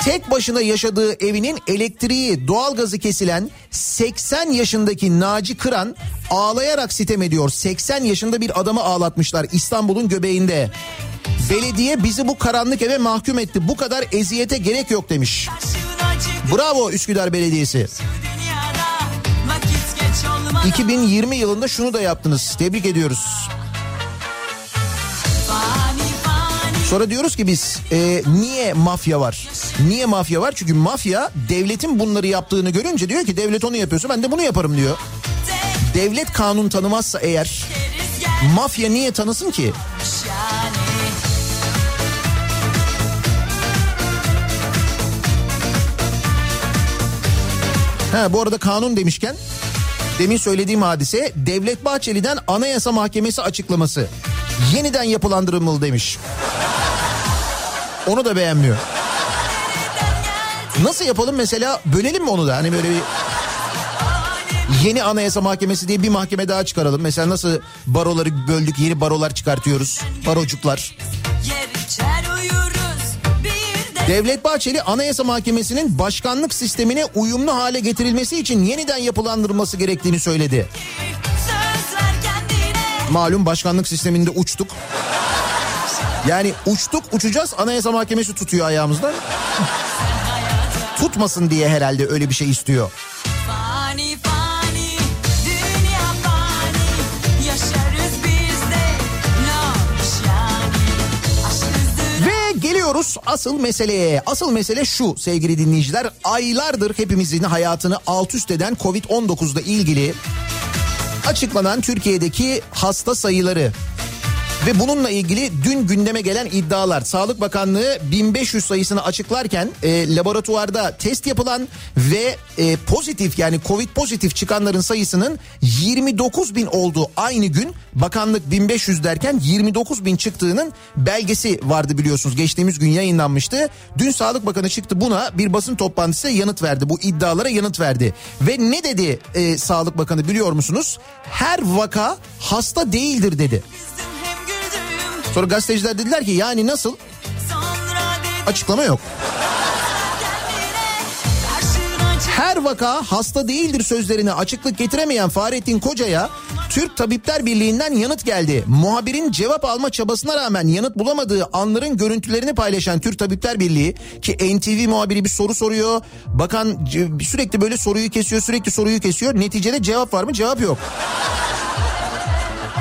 Tek başına yaşadığı evinin elektriği, doğalgazı kesilen 80 yaşındaki Naci Kıran ağlayarak sitem ediyor. 80 yaşında bir adamı ağlatmışlar İstanbul'un göbeğinde. Belediye bizi bu karanlık eve mahkum etti. Bu kadar eziyete gerek yok demiş. Bravo Üsküdar Belediyesi. 2020 yılında şunu da yaptınız. Tebrik ediyoruz. Sonra diyoruz ki biz e, niye mafya var? Niye mafya var? Çünkü mafya devletin bunları yaptığını görünce diyor ki devlet onu yapıyorsa ben de bunu yaparım diyor. Devlet kanun tanımazsa eğer mafya niye tanısın ki? Ha bu arada kanun demişken demin söylediğim hadise Devlet Bahçeli'den Anayasa Mahkemesi açıklaması yeniden yapılandırılmalı demiş. Onu da beğenmiyor. Nasıl yapalım mesela bölelim mi onu da hani böyle bir yeni anayasa mahkemesi diye bir mahkeme daha çıkaralım. Mesela nasıl baroları böldük yeni barolar çıkartıyoruz barocuklar. Devlet Bahçeli Anayasa Mahkemesi'nin başkanlık sistemine uyumlu hale getirilmesi için yeniden yapılandırılması gerektiğini söyledi. Malum başkanlık sisteminde uçtuk. Yani uçtuk uçacağız Anayasa Mahkemesi tutuyor ayağımızdan. Tutmasın diye herhalde öyle bir şey istiyor. Fani fani, fani, Ve geliyoruz asıl meseleye. Asıl mesele şu sevgili dinleyiciler. Aylardır hepimizin hayatını alt üst eden Covid-19'da ilgili açıklanan Türkiye'deki hasta sayıları. Ve bununla ilgili dün gündeme gelen iddialar. Sağlık Bakanlığı 1500 sayısını açıklarken e, laboratuvarda test yapılan ve e, pozitif yani Covid pozitif çıkanların sayısının 29 bin olduğu aynı gün bakanlık 1500 derken 29 bin çıktığının belgesi vardı biliyorsunuz. Geçtiğimiz gün yayınlanmıştı. Dün Sağlık Bakanı çıktı buna bir basın toplantısı yanıt verdi. Bu iddialara yanıt verdi. Ve ne dedi e, Sağlık Bakanı biliyor musunuz? Her vaka hasta değildir dedi. Sonra gazeteciler dediler ki yani nasıl? Açıklama yok. Her vaka hasta değildir sözlerine açıklık getiremeyen Fahrettin Koca'ya Türk Tabipler Birliği'nden yanıt geldi. Muhabirin cevap alma çabasına rağmen yanıt bulamadığı anların görüntülerini paylaşan Türk Tabipler Birliği ki NTV muhabiri bir soru soruyor. Bakan sürekli böyle soruyu kesiyor sürekli soruyu kesiyor. Neticede cevap var mı? Cevap yok.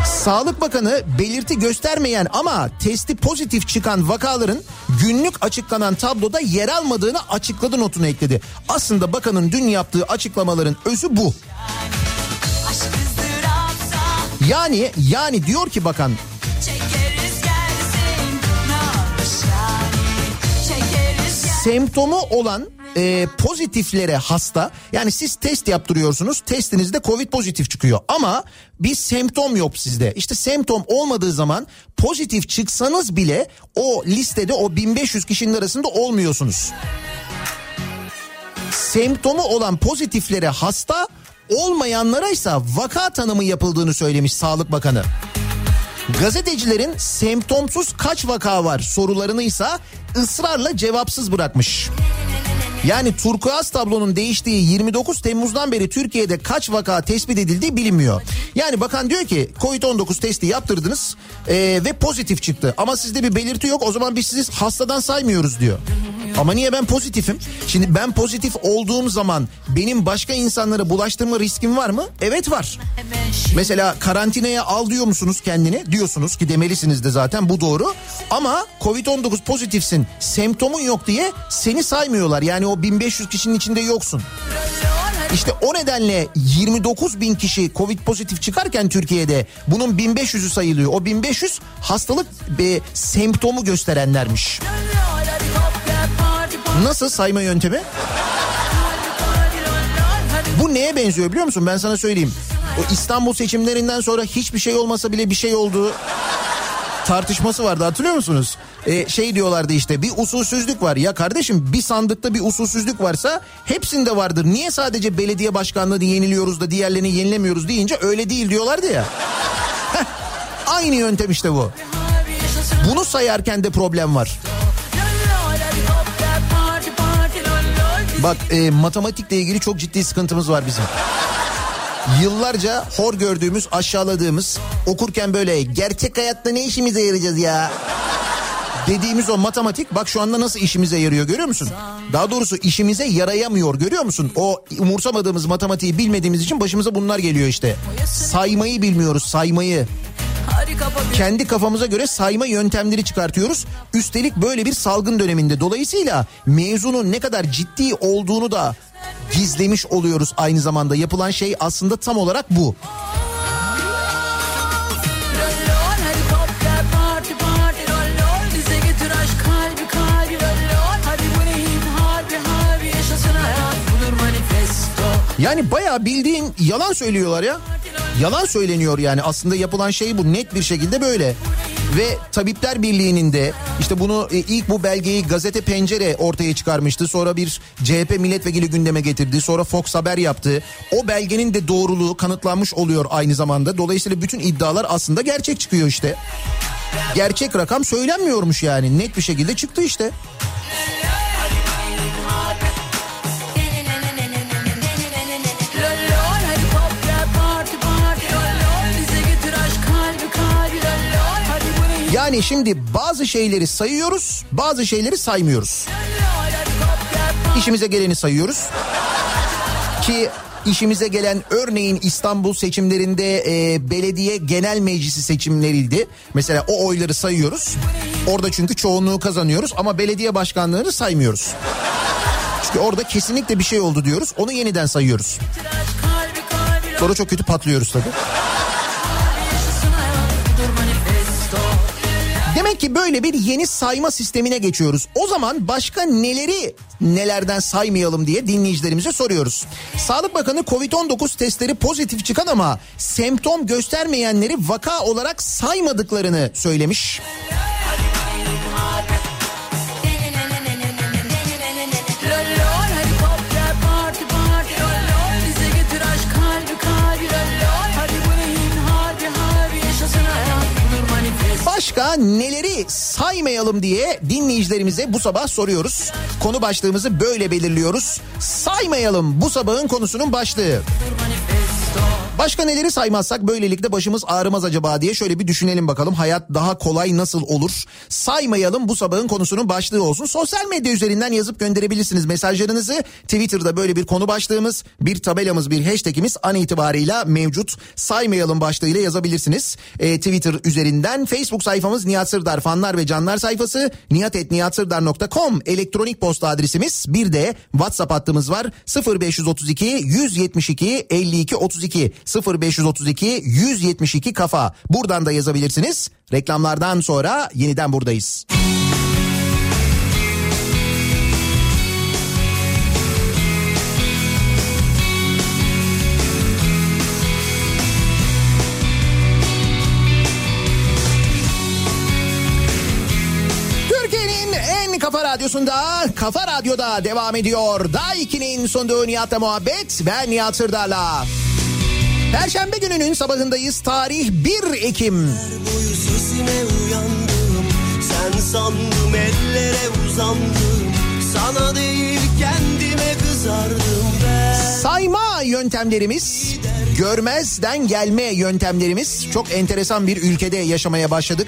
Sağlık Bakanı belirti göstermeyen ama testi pozitif çıkan vakaların günlük açıklanan tabloda yer almadığını açıkladı notunu ekledi. Aslında bakanın dün yaptığı açıklamaların özü bu. Yani yani diyor ki bakan semptomu olan e, pozitiflere hasta yani siz test yaptırıyorsunuz testinizde covid pozitif çıkıyor ama bir semptom yok sizde işte semptom olmadığı zaman pozitif çıksanız bile o listede o 1500 kişinin arasında olmuyorsunuz. Semptomu olan pozitiflere hasta olmayanlara ise vaka tanımı yapıldığını söylemiş Sağlık Bakanı. Gazetecilerin semptomsuz kaç vaka var sorularını ise ısrarla cevapsız bırakmış. Yani turkuaz tablonun değiştiği 29 Temmuz'dan beri Türkiye'de kaç vaka tespit edildiği bilinmiyor. Yani bakan diyor ki Covid-19 testi yaptırdınız ee, ve pozitif çıktı. Ama sizde bir belirti yok o zaman biz sizi hastadan saymıyoruz diyor. Ama niye ben pozitifim? Şimdi ben pozitif olduğum zaman benim başka insanlara bulaştırma riskim var mı? Evet var. Mesela karantinaya al diyor musunuz kendini? Diyorsunuz ki demelisiniz de zaten bu doğru. Ama Covid-19 pozitifsin semptomun yok diye seni saymıyorlar. Yani o 1500 kişinin içinde yoksun. İşte o nedenle 29 bin kişi Covid pozitif çıkarken Türkiye'de bunun 1500'ü sayılıyor. O 1500 hastalık ve semptomu gösterenlermiş. Nasıl sayma yöntemi? Bu neye benziyor biliyor musun? Ben sana söyleyeyim. O İstanbul seçimlerinden sonra hiçbir şey olmasa bile bir şey olduğu tartışması vardı hatırlıyor musunuz? Ee, şey diyorlardı işte bir usulsüzlük var. Ya kardeşim bir sandıkta bir usulsüzlük varsa hepsinde vardır. Niye sadece belediye başkanlığını yeniliyoruz da diğerlerini yenilemiyoruz deyince öyle değil diyorlardı ya. Aynı yöntem işte bu. Bunu sayarken de problem var. Bak e, matematikle ilgili çok ciddi sıkıntımız var bizim. Yıllarca hor gördüğümüz, aşağıladığımız, okurken böyle gerçek hayatta ne işimize yarayacağız ya? Dediğimiz o matematik bak şu anda nasıl işimize yarıyor görüyor musun? Daha doğrusu işimize yarayamıyor görüyor musun? O umursamadığımız matematiği bilmediğimiz için başımıza bunlar geliyor işte. Saymayı bilmiyoruz saymayı. Kendi kafamıza göre sayma yöntemleri çıkartıyoruz. Üstelik böyle bir salgın döneminde. Dolayısıyla mevzunun ne kadar ciddi olduğunu da gizlemiş oluyoruz aynı zamanda. Yapılan şey aslında tam olarak bu. Yani bayağı bildiğin yalan söylüyorlar ya. Yalan söyleniyor yani aslında yapılan şey bu net bir şekilde böyle. Ve Tabipler Birliği'nin de işte bunu e, ilk bu belgeyi gazete Pencere ortaya çıkarmıştı. Sonra bir CHP milletvekili gündeme getirdi. Sonra Fox Haber yaptı. O belgenin de doğruluğu kanıtlanmış oluyor aynı zamanda. Dolayısıyla bütün iddialar aslında gerçek çıkıyor işte. Gerçek rakam söylenmiyormuş yani net bir şekilde çıktı işte. Yani şimdi bazı şeyleri sayıyoruz, bazı şeyleri saymıyoruz. İşimize geleni sayıyoruz. Ki işimize gelen örneğin İstanbul seçimlerinde e, belediye genel meclisi seçimleriydi. Mesela o oyları sayıyoruz. Orada çünkü çoğunluğu kazanıyoruz ama belediye başkanlığını saymıyoruz. Çünkü orada kesinlikle bir şey oldu diyoruz. Onu yeniden sayıyoruz. Sonra çok kötü patlıyoruz tabii. Demek ki böyle bir yeni sayma sistemine geçiyoruz. O zaman başka neleri nelerden saymayalım diye dinleyicilerimize soruyoruz. Sağlık Bakanı Covid-19 testleri pozitif çıkan ama semptom göstermeyenleri vaka olarak saymadıklarını söylemiş. Başka neleri saymayalım diye dinleyicilerimize bu sabah soruyoruz. Konu başlığımızı böyle belirliyoruz. Saymayalım bu sabahın konusunun başlığı. Başka neleri saymazsak böylelikle başımız ağrımaz acaba diye şöyle bir düşünelim bakalım. Hayat daha kolay nasıl olur? Saymayalım bu sabahın konusunun başlığı olsun. Sosyal medya üzerinden yazıp gönderebilirsiniz mesajlarınızı. Twitter'da böyle bir konu başlığımız, bir tabelamız, bir hashtagimiz an itibarıyla mevcut. Saymayalım başlığıyla yazabilirsiniz. E, Twitter üzerinden Facebook sayfamız Nihat Sırdar fanlar ve canlar sayfası nihatetnihatsırdar.com elektronik posta adresimiz. Bir de WhatsApp hattımız var 0532 172 52 32 0532 172 kafa. Buradan da yazabilirsiniz. Reklamlardan sonra yeniden buradayız. Kafa radyosunda, Kafa Radyo'da devam ediyor. Daha 2'nin sunduğu Nihat'la muhabbet. Ben Nihat Sırdar'la. Perşembe gününün sabahındayız. Tarih 1 Ekim. uyandım Sen sandım ellere uzandım Sana değil kendime kızardım ben Sayma yöntemlerimiz, görmezden gelme yöntemlerimiz çok enteresan bir ülkede yaşamaya başladık.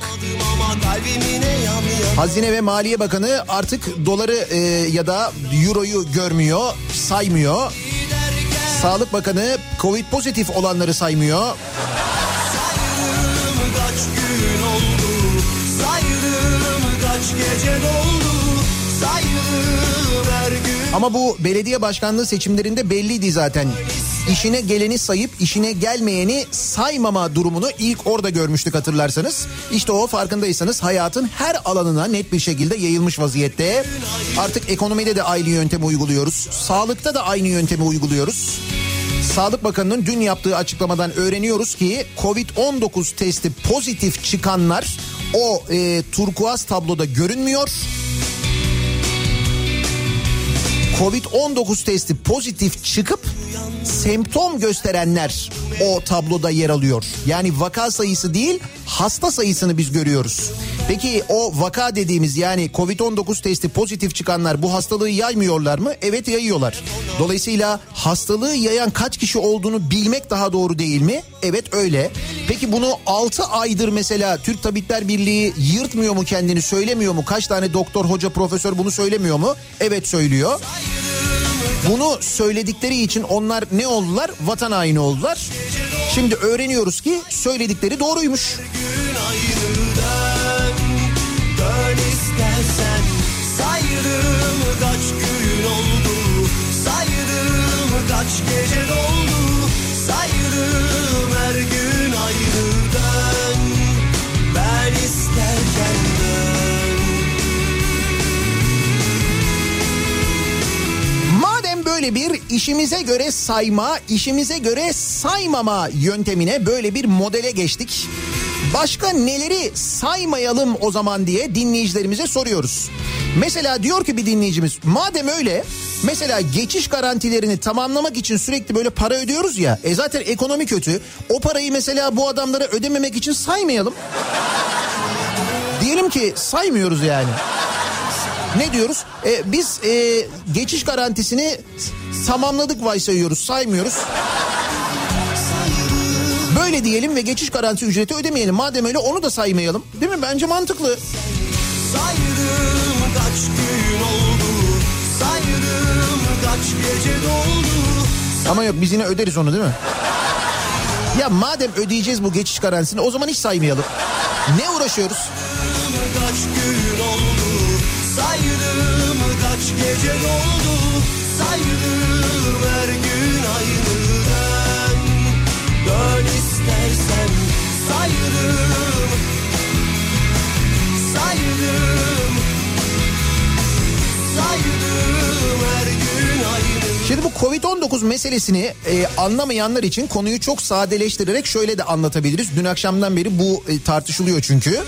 Hazine ve Maliye Bakanı artık doları e, ya da euroyu görmüyor, saymıyor. Sağlık Bakanı Covid pozitif olanları saymıyor. Saydım kaç gün oldu Saydım kaç gece doldu Saydım her gün Ama bu belediye başkanlığı seçimlerinde belliydi zaten. İşine geleni sayıp işine gelmeyeni saymama durumunu ilk orada görmüştük hatırlarsanız. İşte o farkındaysanız hayatın her alanına net bir şekilde yayılmış vaziyette. Artık ekonomide de aynı yöntemi uyguluyoruz. Sağlıkta da aynı yöntemi uyguluyoruz. Sağlık Bakanı'nın dün yaptığı açıklamadan öğreniyoruz ki Covid-19 testi pozitif çıkanlar o e, turkuaz tabloda görünmüyor. Covid-19 testi pozitif çıkıp semptom gösterenler o tabloda yer alıyor. Yani vaka sayısı değil hasta sayısını biz görüyoruz. Peki o vaka dediğimiz yani Covid-19 testi pozitif çıkanlar bu hastalığı yaymıyorlar mı? Evet yayıyorlar. Dolayısıyla hastalığı yayan kaç kişi olduğunu bilmek daha doğru değil mi? Evet öyle. Peki bunu 6 aydır mesela Türk Tabipler Birliği yırtmıyor mu kendini söylemiyor mu? Kaç tane doktor, hoca, profesör bunu söylemiyor mu? Evet söylüyor. Bunu söyledikleri için onlar ne oldular? Vatan haini oldular. Şimdi öğreniyoruz ki söyledikleri doğruymuş. gün kaç gece doldu Saydım her gün dön Ben isterken dön Madem böyle bir işimize göre sayma, işimize göre saymama yöntemine böyle bir modele geçtik. Başka neleri saymayalım o zaman diye dinleyicilerimize soruyoruz. Mesela diyor ki bir dinleyicimiz madem öyle mesela geçiş garantilerini tamamlamak için sürekli böyle para ödüyoruz ya e zaten ekonomi kötü o parayı mesela bu adamlara ödememek için saymayalım. Diyelim ki saymıyoruz yani. Ne diyoruz? E, biz e, geçiş garantisini tamamladık varsayıyoruz, saymıyoruz. Böyle diyelim ve geçiş garanti ücreti ödemeyelim. Madem öyle onu da saymayalım. Değil mi? Bence mantıklı. Saydım kaç gün oldu Saydım kaç gece doldu Ama yok biz yine öderiz onu değil mi? Ya madem ödeyeceğiz bu geçiş garantisini o zaman hiç saymayalım. Ne uğraşıyoruz? kaç gün oldu Saydım kaç gece doldu Saydım her gün Dön istersen Saydım Saydım Saydım her gün aynı Şimdi bu Covid-19 meselesini e, anlamayanlar için konuyu çok sadeleştirerek şöyle de anlatabiliriz. Dün akşamdan beri bu e, tartışılıyor çünkü.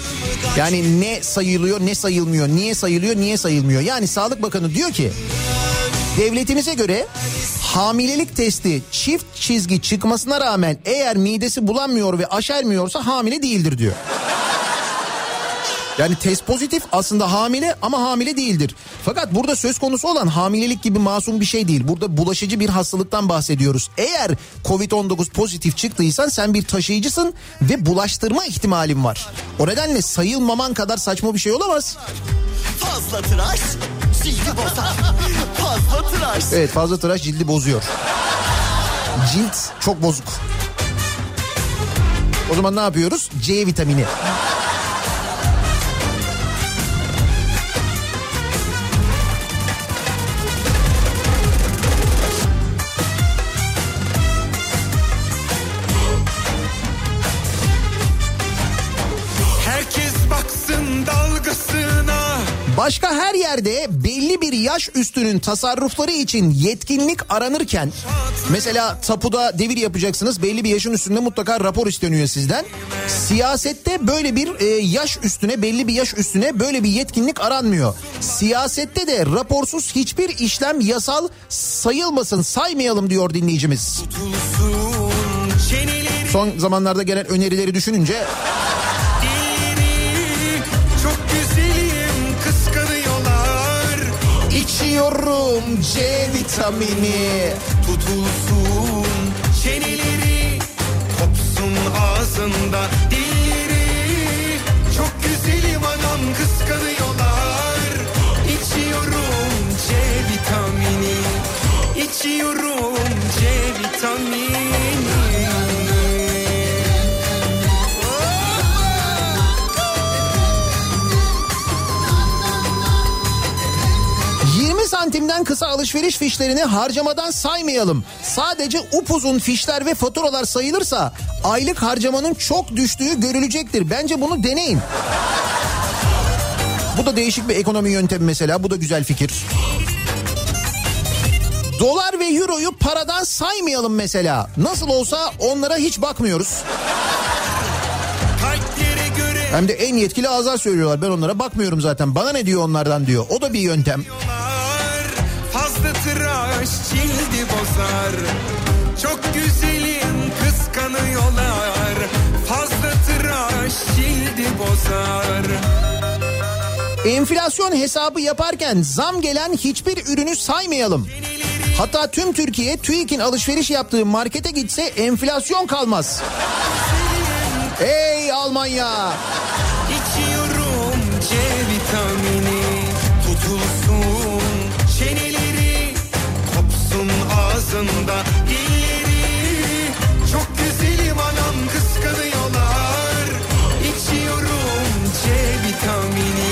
Yani ne sayılıyor ne sayılmıyor, niye sayılıyor niye sayılmıyor. Yani Sağlık Bakanı diyor ki devletimize göre hamilelik testi çift çizgi çıkmasına rağmen eğer midesi bulanmıyor ve aşermiyorsa hamile değildir diyor. Yani test pozitif aslında hamile ama hamile değildir. Fakat burada söz konusu olan hamilelik gibi masum bir şey değil. Burada bulaşıcı bir hastalıktan bahsediyoruz. Eğer Covid-19 pozitif çıktıysan sen bir taşıyıcısın ve bulaştırma ihtimalin var. O nedenle sayılmaman kadar saçma bir şey olamaz. Fazla tıraş cildi bozar. Fazla tıraş. Evet fazla tıraş cildi bozuyor. Cilt çok bozuk. O zaman ne yapıyoruz? C vitamini. Başka her yerde belli bir yaş üstünün tasarrufları için yetkinlik aranırken mesela tapuda devir yapacaksınız belli bir yaşın üstünde mutlaka rapor isteniyor sizden. Siyasette böyle bir e, yaş üstüne belli bir yaş üstüne böyle bir yetkinlik aranmıyor. Siyasette de raporsuz hiçbir işlem yasal sayılmasın saymayalım diyor dinleyicimiz. Son zamanlarda gelen önerileri düşününce içiyorum C vitamini. Tutulsun çeneleri. Kopsun ağzında dilleri Çok güzelim anam kıskanıyorlar. İçiyorum C vitamini. İçiyorum C vitamini santimden kısa alışveriş fişlerini harcamadan saymayalım. Sadece upuzun fişler ve faturalar sayılırsa aylık harcamanın çok düştüğü görülecektir. Bence bunu deneyin. Bu da değişik bir ekonomi yöntemi mesela. Bu da güzel fikir. Dolar ve euroyu paradan saymayalım mesela. Nasıl olsa onlara hiç bakmıyoruz. Hem de en yetkili ağızlar söylüyorlar. Ben onlara bakmıyorum zaten. Bana ne diyor onlardan diyor. O da bir yöntem. Fazla tıraş cildi bozar Çok güzelim kıskanıyorlar Fazla tıraş cildi bozar Enflasyon hesabı yaparken zam gelen hiçbir ürünü saymayalım. Hatta tüm Türkiye TÜİK'in alışveriş yaptığı markete gitse enflasyon kalmaz. Ey Almanya! Ağzında dilleri Çok güzelim anam kıskanıyorlar İçiyorum C vitamini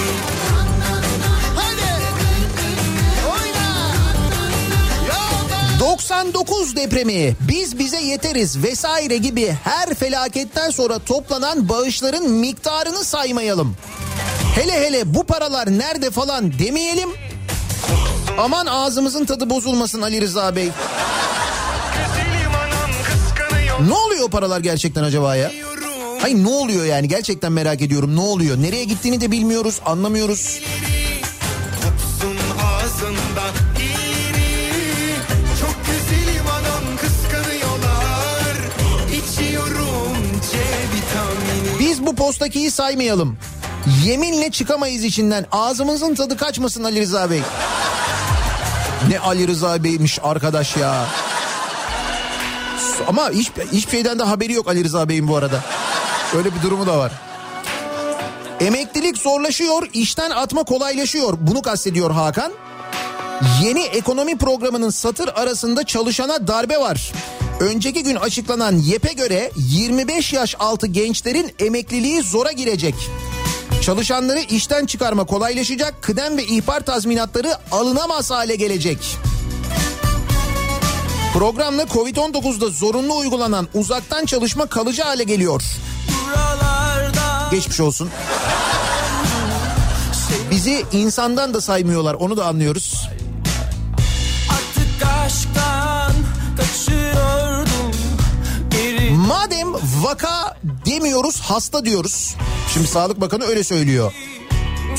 99 depremi biz bize yeteriz vesaire gibi her felaketten sonra toplanan bağışların miktarını saymayalım. Hele hele bu paralar nerede falan demeyelim. Aman ağzımızın tadı bozulmasın Ali Rıza Bey. Ne oluyor o paralar gerçekten acaba ya? Hayır ne oluyor yani gerçekten merak ediyorum ne oluyor? Nereye gittiğini de bilmiyoruz anlamıyoruz. Biz bu postakiyi saymayalım. Yeminle çıkamayız içinden. Ağzımızın tadı kaçmasın Ali Rıza Bey. Ne Ali Rıza Bey'miş arkadaş ya. Ama hiç, hiçbir şeyden de haberi yok Ali Rıza Bey'in bu arada. Öyle bir durumu da var. Emeklilik zorlaşıyor, işten atma kolaylaşıyor. Bunu kastediyor Hakan. Yeni ekonomi programının satır arasında çalışana darbe var. Önceki gün açıklanan YEP'e göre 25 yaş altı gençlerin emekliliği zora girecek. Çalışanları işten çıkarma kolaylaşacak, kıdem ve ihbar tazminatları alınamaz hale gelecek. Programla Covid-19'da zorunlu uygulanan uzaktan çalışma kalıcı hale geliyor. Geçmiş olsun. Bizi insandan da saymıyorlar onu da anlıyoruz. Artık aşktan kaçıyordum Geri Madem vaka demiyoruz hasta diyoruz. Şimdi Sağlık Bakanı öyle söylüyor.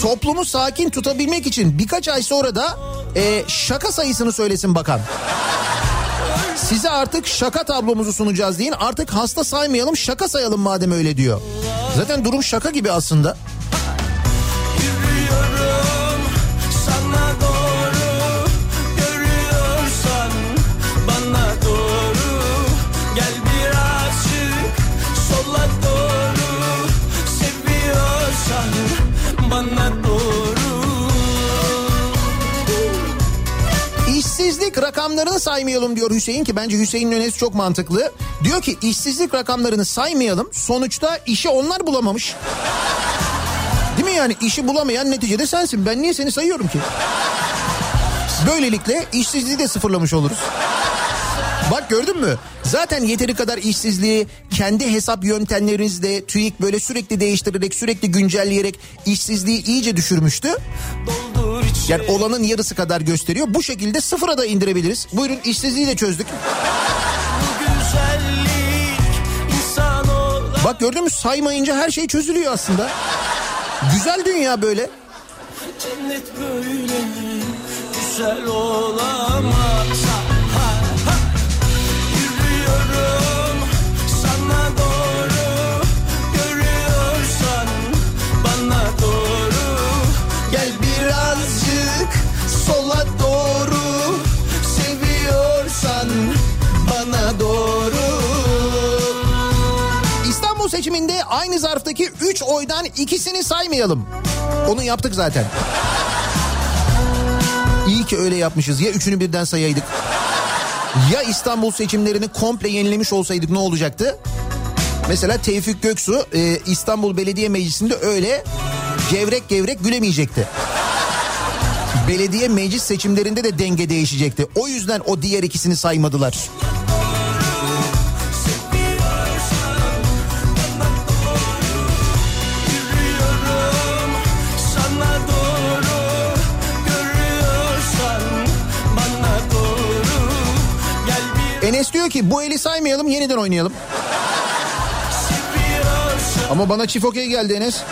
Toplumu sakin tutabilmek için birkaç ay sonra da e, şaka sayısını söylesin bakan. Size artık şaka tablomuzu sunacağız deyin. Artık hasta saymayalım şaka sayalım madem öyle diyor. Zaten durum şaka gibi aslında. İşsizlik rakamlarını saymayalım diyor Hüseyin ki bence Hüseyin'in önerisi çok mantıklı. Diyor ki işsizlik rakamlarını saymayalım sonuçta işi onlar bulamamış. Değil mi yani işi bulamayan neticede sensin ben niye seni sayıyorum ki? Böylelikle işsizliği de sıfırlamış oluruz. Bak gördün mü? Zaten yeteri kadar işsizliği kendi hesap yöntemlerinizle TÜİK böyle sürekli değiştirerek sürekli güncelleyerek işsizliği iyice düşürmüştü. Yani olanın yarısı kadar gösteriyor. Bu şekilde sıfıra da indirebiliriz. Buyurun işsizliği de çözdük. Bak gördün mü saymayınca her şey çözülüyor aslında. Güzel dünya böyle. Cennet böyle güzel olamaz. Sola doğru seviyorsan bana doğru. İstanbul seçiminde aynı zarftaki 3 oydan ikisini saymayalım. Onu yaptık zaten. İyi ki öyle yapmışız. Ya üçünü birden sayaydık. Ya İstanbul seçimlerini komple yenilemiş olsaydık ne olacaktı? Mesela Tevfik Göksu e, İstanbul Belediye Meclisi'nde öyle gevrek gevrek gülemeyecekti. Belediye meclis seçimlerinde de denge değişecekti. O yüzden o diğer ikisini saymadılar. Enes diyor ki bu eli saymayalım yeniden oynayalım. Ama bana çift okey geldi Enes.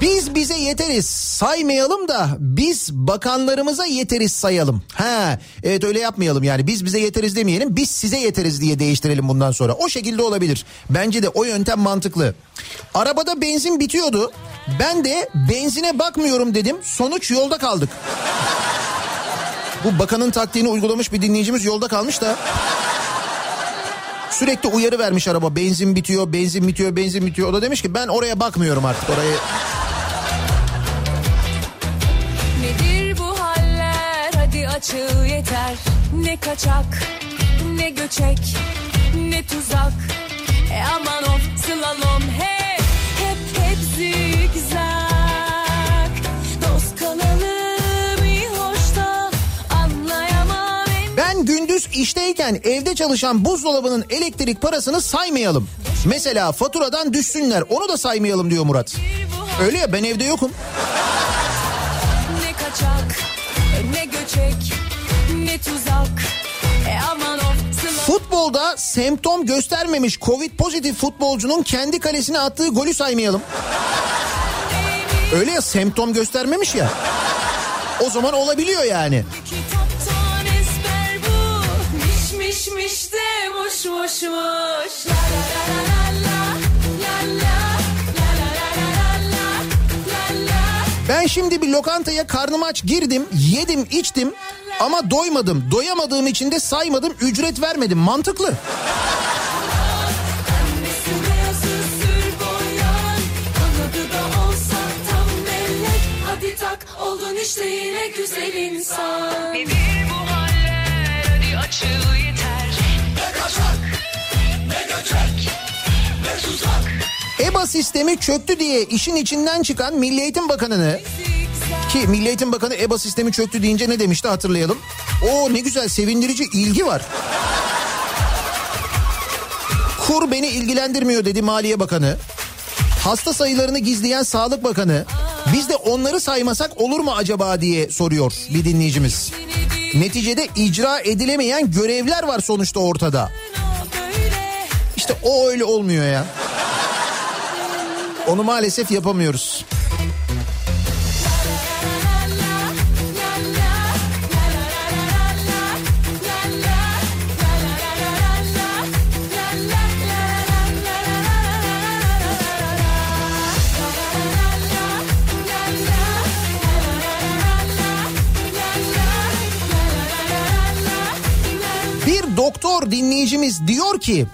Biz bize yeteriz saymayalım da biz bakanlarımıza yeteriz sayalım. Ha evet öyle yapmayalım yani biz bize yeteriz demeyelim biz size yeteriz diye değiştirelim bundan sonra. O şekilde olabilir. Bence de o yöntem mantıklı. Arabada benzin bitiyordu. Ben de benzine bakmıyorum dedim. Sonuç yolda kaldık. Bu bakanın taktiğini uygulamış bir dinleyicimiz yolda kalmış da. Sürekli uyarı vermiş araba benzin bitiyor benzin bitiyor benzin bitiyor. O da demiş ki ben oraya bakmıyorum artık orayı. Açıl yeter Ne kaçak ne göçek ne tuzak E aman of slalom hep hep hep zigzag Dost kalalım iyi hoş da anlayamam en Ben gündüz işteyken evde çalışan buzdolabının elektrik parasını saymayalım. Mesela faturadan düşsünler onu da saymayalım diyor Murat. Öyle ya ben evde yokum. Ne kaçak ne göçek ne tuzak E aman of Futbolda semptom göstermemiş Covid pozitif futbolcunun kendi kalesine attığı golü saymayalım. Öyle ya semptom göstermemiş ya. O zaman olabiliyor yani. Miş miş miş de muş muş La la la la la la Ben şimdi bir lokantaya karnım aç girdim, yedim, içtim ama doymadım. Doyamadığım için de saymadım, ücret vermedim. Mantıklı. Oldun işte yine güzel insan Nedir bu haller hadi açıl yeter Ne kaçak ne göçek ne tuzak EBA sistemi çöktü diye işin içinden çıkan Milli Eğitim Bakanı'nı ki Milli Eğitim Bakanı EBA sistemi çöktü deyince ne demişti hatırlayalım. O ne güzel sevindirici ilgi var. Kur beni ilgilendirmiyor dedi Maliye Bakanı. Hasta sayılarını gizleyen Sağlık Bakanı biz de onları saymasak olur mu acaba diye soruyor bir dinleyicimiz. Neticede icra edilemeyen görevler var sonuçta ortada. İşte o öyle olmuyor ya. Onu maalesef yapamıyoruz. Doktor dinleyicimiz diyor ki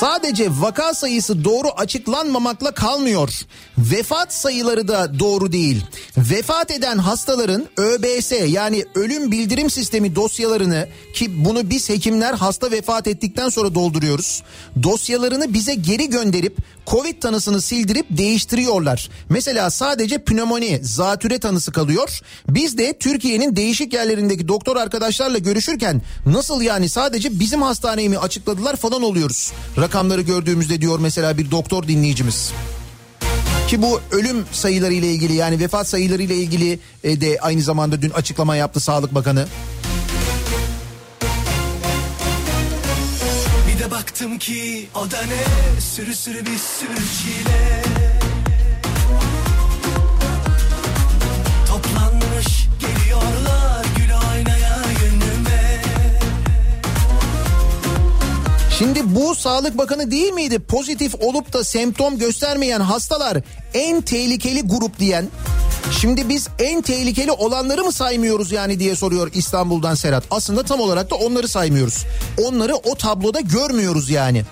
Sadece vaka sayısı doğru açıklanmamakla kalmıyor. Vefat sayıları da doğru değil. Vefat eden hastaların ÖBS yani ölüm bildirim sistemi dosyalarını ki bunu biz hekimler hasta vefat ettikten sonra dolduruyoruz. Dosyalarını bize geri gönderip Covid tanısını sildirip değiştiriyorlar. Mesela sadece pnömoni, zatüre tanısı kalıyor. Biz de Türkiye'nin değişik yerlerindeki doktor arkadaşlarla görüşürken nasıl yani sadece bizim hastaneyi mi açıkladılar falan oluyoruz. Rakamları gördüğümüzde diyor mesela bir doktor dinleyicimiz. Ki bu ölüm sayıları ile ilgili yani vefat sayıları ile ilgili e, de aynı zamanda dün açıklama yaptı Sağlık Bakanı. Baktım ki o da ne Sürü sürü bir sürü çile Toplanmış geliyorlar Gül oynaya yönüme Şimdi bu Sağlık Bakanı değil miydi? Pozitif olup da semptom göstermeyen hastalar en tehlikeli grup diyen. Şimdi biz en tehlikeli olanları mı saymıyoruz yani diye soruyor İstanbul'dan Serhat. Aslında tam olarak da onları saymıyoruz. Onları o tabloda görmüyoruz yani.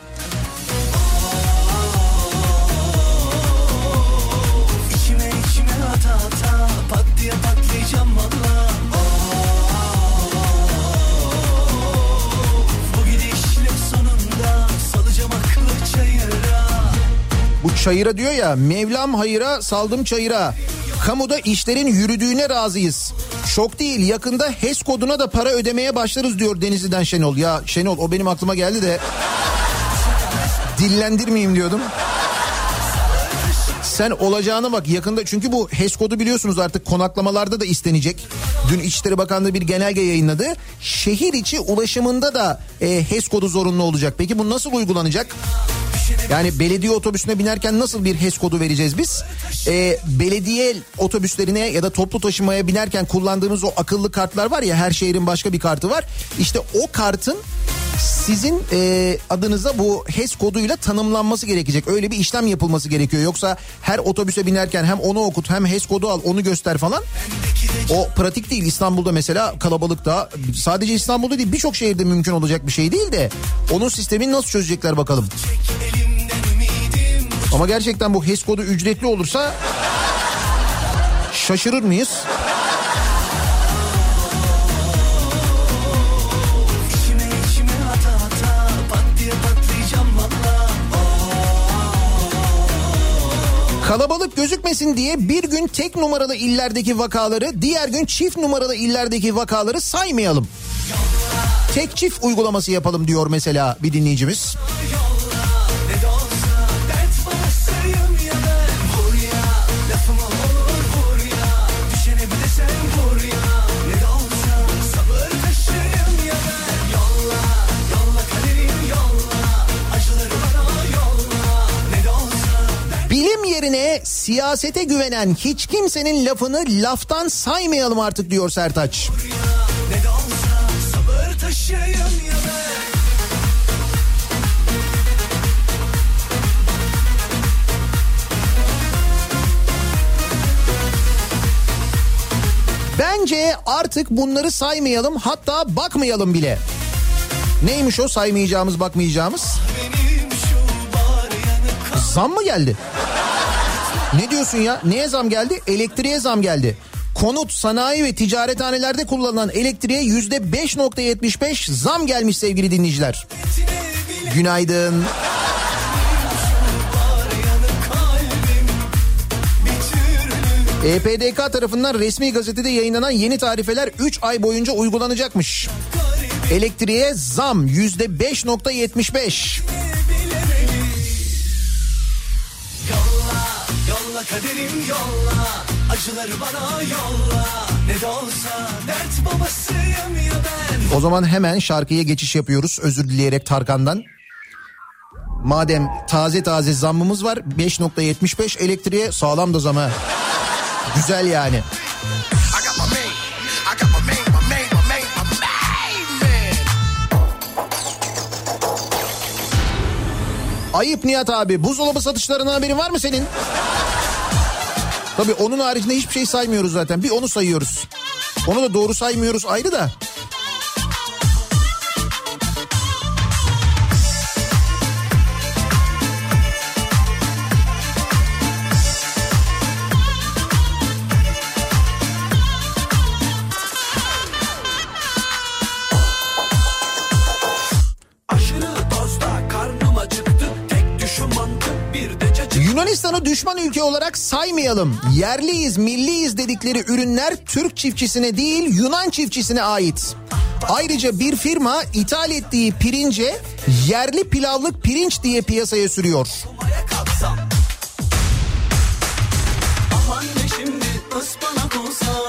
Bu çayıra diyor ya Mevlam hayıra saldım çayıra. Kamuda işlerin yürüdüğüne razıyız. Şok değil yakında HES koduna da para ödemeye başlarız diyor Denizli'den Şenol. Ya Şenol o benim aklıma geldi de dillendirmeyeyim diyordum. Sen olacağına bak yakında çünkü bu HES kodu biliyorsunuz artık konaklamalarda da istenecek. Dün İçişleri Bakanlığı bir genelge yayınladı. Şehir içi ulaşımında da e, HES kodu zorunlu olacak. Peki bu nasıl uygulanacak? Yani belediye otobüsüne binerken nasıl bir HES kodu vereceğiz biz? Ee, belediye otobüslerine ya da toplu taşımaya binerken kullandığımız o akıllı kartlar var ya her şehrin başka bir kartı var. İşte o kartın sizin e, adınıza bu HES koduyla tanımlanması gerekecek. Öyle bir işlem yapılması gerekiyor. Yoksa her otobüse binerken hem onu okut hem HES kodu al onu göster falan. O pratik değil. İstanbul'da mesela kalabalıkta sadece İstanbul'da değil birçok şehirde mümkün olacak bir şey değil de onun sistemini nasıl çözecekler bakalım. Ama gerçekten bu HES kodu ücretli olursa şaşırır mıyız? Kalabalık gözükmesin diye bir gün tek numaralı illerdeki vakaları, diğer gün çift numaralı illerdeki vakaları saymayalım. Tek çift uygulaması yapalım diyor mesela bir dinleyicimiz. Ne Bilim yerine siyasete güvenen hiç kimsenin lafını laftan saymayalım artık diyor Sertaç. Bence artık bunları saymayalım hatta bakmayalım bile. Neymiş o saymayacağımız bakmayacağımız? Zam mı geldi? Ne diyorsun ya? Neye zam geldi? Elektriğe zam geldi. Konut, sanayi ve ticarethanelerde kullanılan elektriğe yüzde 5.75 zam gelmiş sevgili dinleyiciler. Günaydın. EPDK tarafından resmi gazetede yayınlanan yeni tarifeler 3 ay boyunca uygulanacakmış. Elektriğe zam yüzde 5.75. kaderim yolla Acıları bana yolla Ne de olsa dert babasıyım ya ben O zaman hemen şarkıya geçiş yapıyoruz özür dileyerek Tarkan'dan. Madem taze taze zammımız var 5.75 elektriğe sağlam da zam ha. Güzel yani. Ayıp Nihat abi buzdolabı satışlarına haberin var mı senin? Tabii onun haricinde hiçbir şey saymıyoruz zaten. Bir onu sayıyoruz. Onu da doğru saymıyoruz ayrı da. Yunanistan'ı düşman ülke olarak saymayalım. Yerliyiz, milliyiz dedikleri ürünler Türk çiftçisine değil Yunan çiftçisine ait. Ayrıca bir firma ithal ettiği pirince yerli pilavlık pirinç diye piyasaya sürüyor.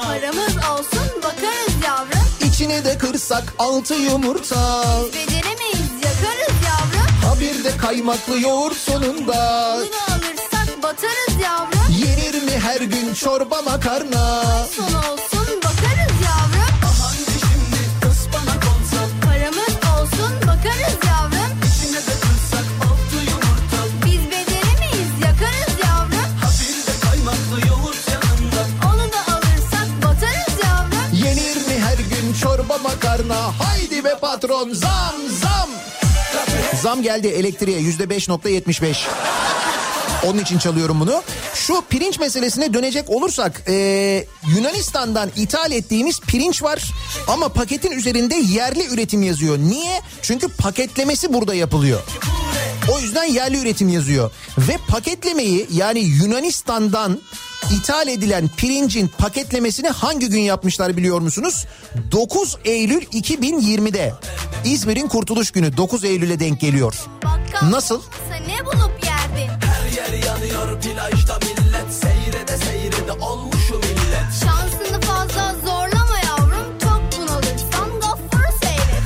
Paramız olsun bakarız yavrum. İçine de kırsak altı yumurta. Beceremeyiz yakarız yavrum. Ha bir de kaymaklı yoğurt sonunda. Bunu alırsak batarız yavrum. Yenir mi her gün çorba makarna? Son olsun bakarız yavrum. Aman şimdi ıspanak olsa Paramız olsun bakarız yavrum. İçine de kırsak altı yumurta Biz beceremeyiz yakarız yavrum. Ha bir de kaymaklı yoğurt yanında Onu da alırsak batarız yavrum. Yenir mi her gün çorba makarna? Haydi be patron zam zam. Zam geldi elektriğe yüzde beş nokta yetmiş beş. Onun için çalıyorum bunu. Şu pirinç meselesine dönecek olursak e, Yunanistan'dan ithal ettiğimiz pirinç var ama paketin üzerinde yerli üretim yazıyor. Niye? Çünkü paketlemesi burada yapılıyor. O yüzden yerli üretim yazıyor. Ve paketlemeyi yani Yunanistan'dan ithal edilen pirincin paketlemesini hangi gün yapmışlar biliyor musunuz? 9 Eylül 2020'de. İzmir'in kurtuluş günü 9 Eylül'e denk geliyor. Nasıl? Yanıyor plajda millet Seyrede seyrede olmuşum millet Şansını fazla zorlama yavrum. Çok bunalırsan gafuru seyret.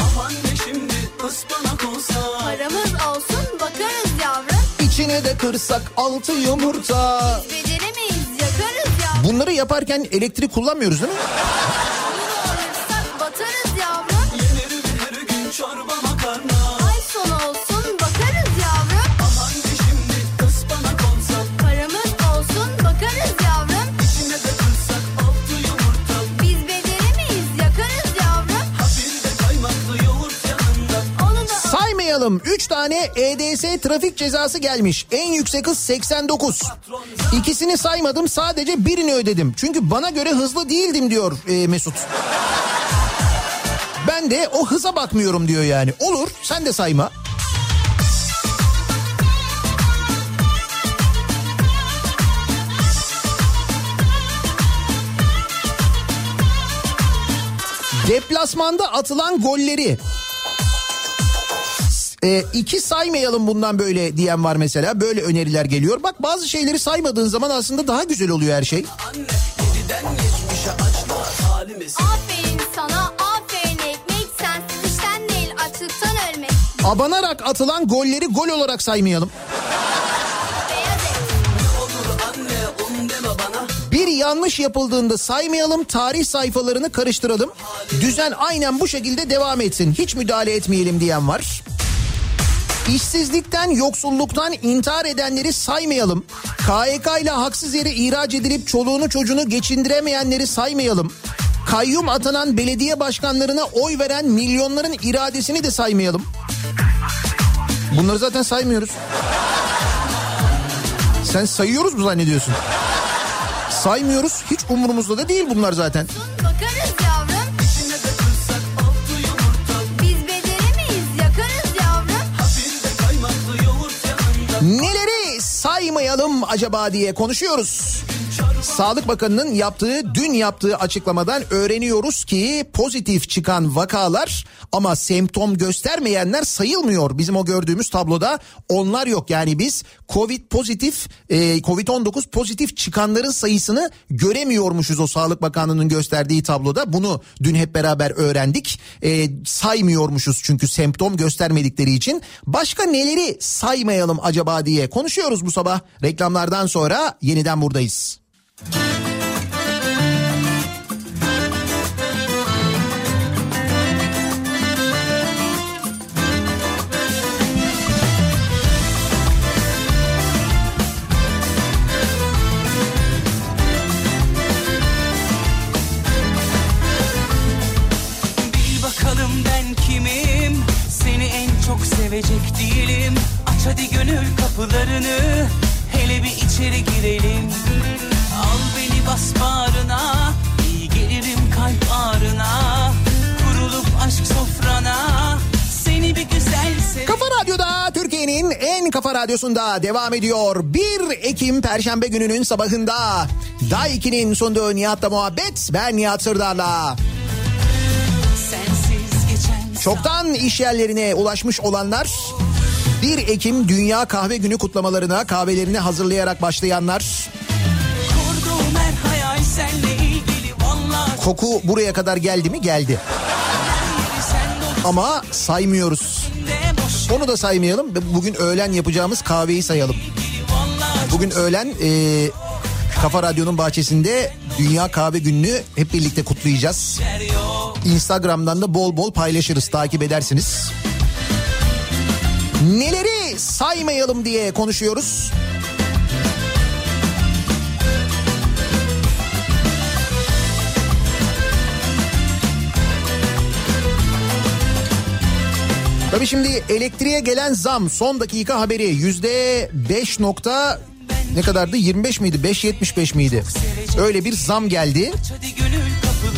Aman ne şimdi ıspanak olsa Paramız olsun bakarız yavrum. İçine de kırsak altı yumurta. Beceremeyiz yakarız yavrum. Bunları yaparken elektrik kullanmıyoruz değil mi? Saymayalım 3 tane EDS trafik cezası gelmiş. En yüksek hız 89. İkisini saymadım sadece birini ödedim. Çünkü bana göre hızlı değildim diyor e, Mesut. Ben de o hıza bakmıyorum diyor yani. Olur sen de sayma. Deplasmanda atılan golleri e, iki saymayalım bundan böyle diyen var mesela. Böyle öneriler geliyor. Bak bazı şeyleri saymadığın zaman aslında daha güzel oluyor her şey. Anne yeniden geçmişe açtılar halimiz aferin sana aferin ekmek. Sensiz işten değil açlıktan ölmek. Abanarak atılan golleri gol olarak saymayalım. Bir yanlış yapıldığında saymayalım, tarih sayfalarını karıştıralım. Düzen aynen bu şekilde devam etsin. Hiç müdahale etmeyelim diyen var. İşsizlikten, yoksulluktan intihar edenleri saymayalım. KYK ile haksız yere ihraç edilip çoluğunu çocuğunu geçindiremeyenleri saymayalım. Kayyum atanan belediye başkanlarına oy veren milyonların iradesini de saymayalım. Bunları zaten saymıyoruz. Sen sayıyoruz mu zannediyorsun? Saymıyoruz. Hiç umurumuzda da değil bunlar zaten. Bakarız yavrum. Saymayalım acaba diye konuşuyoruz. Sağlık Bakanı'nın yaptığı dün yaptığı açıklamadan öğreniyoruz ki pozitif çıkan vakalar ama semptom göstermeyenler sayılmıyor. Bizim o gördüğümüz tabloda onlar yok. Yani biz Covid pozitif e, Covid-19 pozitif çıkanların sayısını göremiyormuşuz o Sağlık Bakanlığı'nın gösterdiği tabloda. Bunu dün hep beraber öğrendik. E, saymıyormuşuz çünkü semptom göstermedikleri için. Başka neleri saymayalım acaba diye konuşuyoruz bu sabah. Reklamlardan sonra yeniden buradayız. Sevecek değilim. Aç hadi gönül kapılarını Hele bir içeri girelim bas bağrına İyi gelirim kalp ağrına Kurulup aşk sofrana Seni bir güzel sev Kafa Radyo'da Türkiye'nin en kafa Radyosu'nda devam ediyor. 1 Ekim Perşembe gününün sabahında Day 2'nin sunduğu Nihat'la muhabbet. Ben Nihat Sırdar'la. Çoktan iş yerlerine ulaşmış olanlar 1 Ekim Dünya Kahve Günü kutlamalarına kahvelerini hazırlayarak başlayanlar koku buraya kadar geldi mi geldi ama saymıyoruz. Onu da saymayalım. Bugün öğlen yapacağımız kahveyi sayalım. Bugün öğlen e, Kafa Radyo'nun bahçesinde Dünya Kahve Günü'nü hep birlikte kutlayacağız. Instagram'dan da bol bol paylaşırız takip edersiniz. Neleri saymayalım diye konuşuyoruz. Tabii şimdi elektriğe gelen zam son dakika haberi yüzde beş nokta ne kadardı? 25 miydi? 5.75 miydi? Öyle bir zam geldi.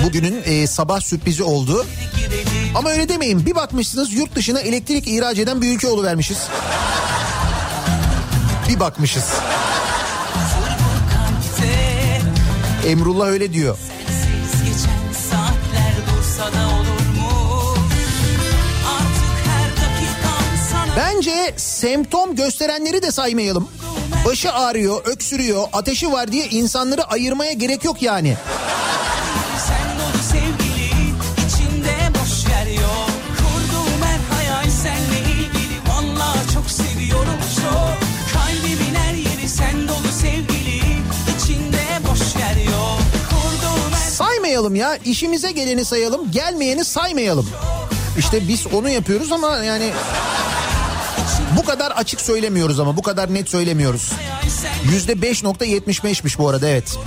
Bugünün e, sabah sürprizi oldu. Ama öyle demeyin. Bir bakmışsınız yurt dışına elektrik ihraç eden bir ülke oluvermişiz. Bir bakmışız. Emrullah öyle diyor. Sensiz geçen saatler dursa bence semptom gösterenleri de saymayalım. Başı ağrıyor öksürüyor ateşi var diye insanları ayırmaya gerek yok yani. Saymayalım ya işimize geleni sayalım gelmeyeni saymayalım. İşte biz onu yapıyoruz ama yani bu kadar açık söylemiyoruz ama bu kadar net söylemiyoruz. Yüzde 5.75'miş bu arada evet.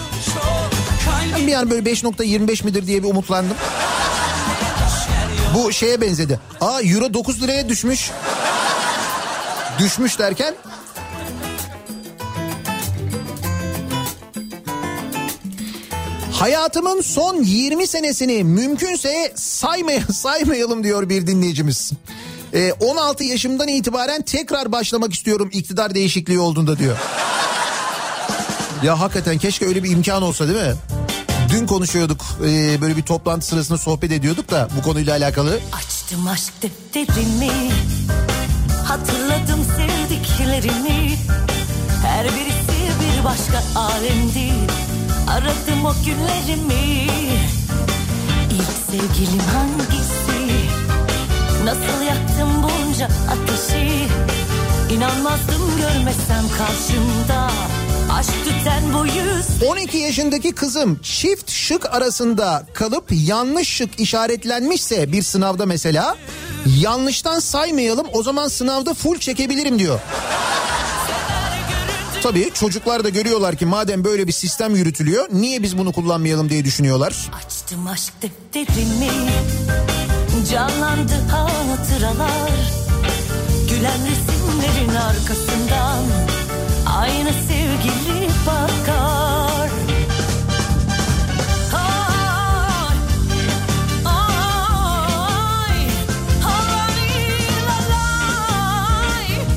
Ben bir an böyle 5.25 midir diye bir umutlandım. Bu şeye benzedi. Aa euro 9 liraya düşmüş. Düşmüş derken Hayatımın son 20 senesini mümkünse saymay saymayalım diyor bir dinleyicimiz. Ee, 16 yaşımdan itibaren tekrar başlamak istiyorum iktidar değişikliği olduğunda diyor. Ya hakikaten keşke öyle bir imkan olsa değil mi? Dün konuşuyorduk ee, böyle bir toplantı sırasında sohbet ediyorduk da bu konuyla alakalı. Açtım aşk defterini Hatırladım sevdiklerimi Her birisi bir başka alemdi Aradım o günlerimi İlk sevgilim hangisi Nasıl yaktım bunca ateşi İnanmazdım görmesem karşımda Aşk tüten bu yüz 12 yaşındaki kızım çift şık arasında kalıp yanlış şık işaretlenmişse bir sınavda mesela yanlıştan saymayalım o zaman sınavda full çekebilirim diyor. Tabii çocuklar da görüyorlar ki madem böyle bir sistem yürütülüyor niye biz bunu kullanmayalım diye düşünüyorlar. Açtım aşk defterini Canlandı hatıralar Gülen resimlerin arkasından Aynı sevgili bakar.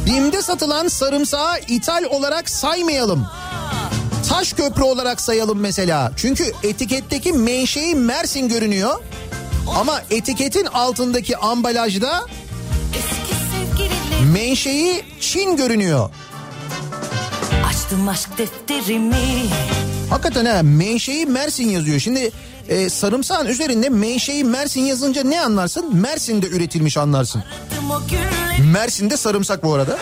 Bim'de satılan sarımsağı ithal olarak saymayalım. Taş köprü olarak sayalım mesela. Çünkü etiketteki menşei Mersin görünüyor. Ama etiketin altındaki ambalajda menşei Çin görünüyor. Açtım aşk defterimi Hakikaten ha menşei Mersin yazıyor. Şimdi e, sarımsağın üzerinde menşei Mersin yazınca ne anlarsın? Mersin'de üretilmiş anlarsın. Mersin'de sarımsak bu arada.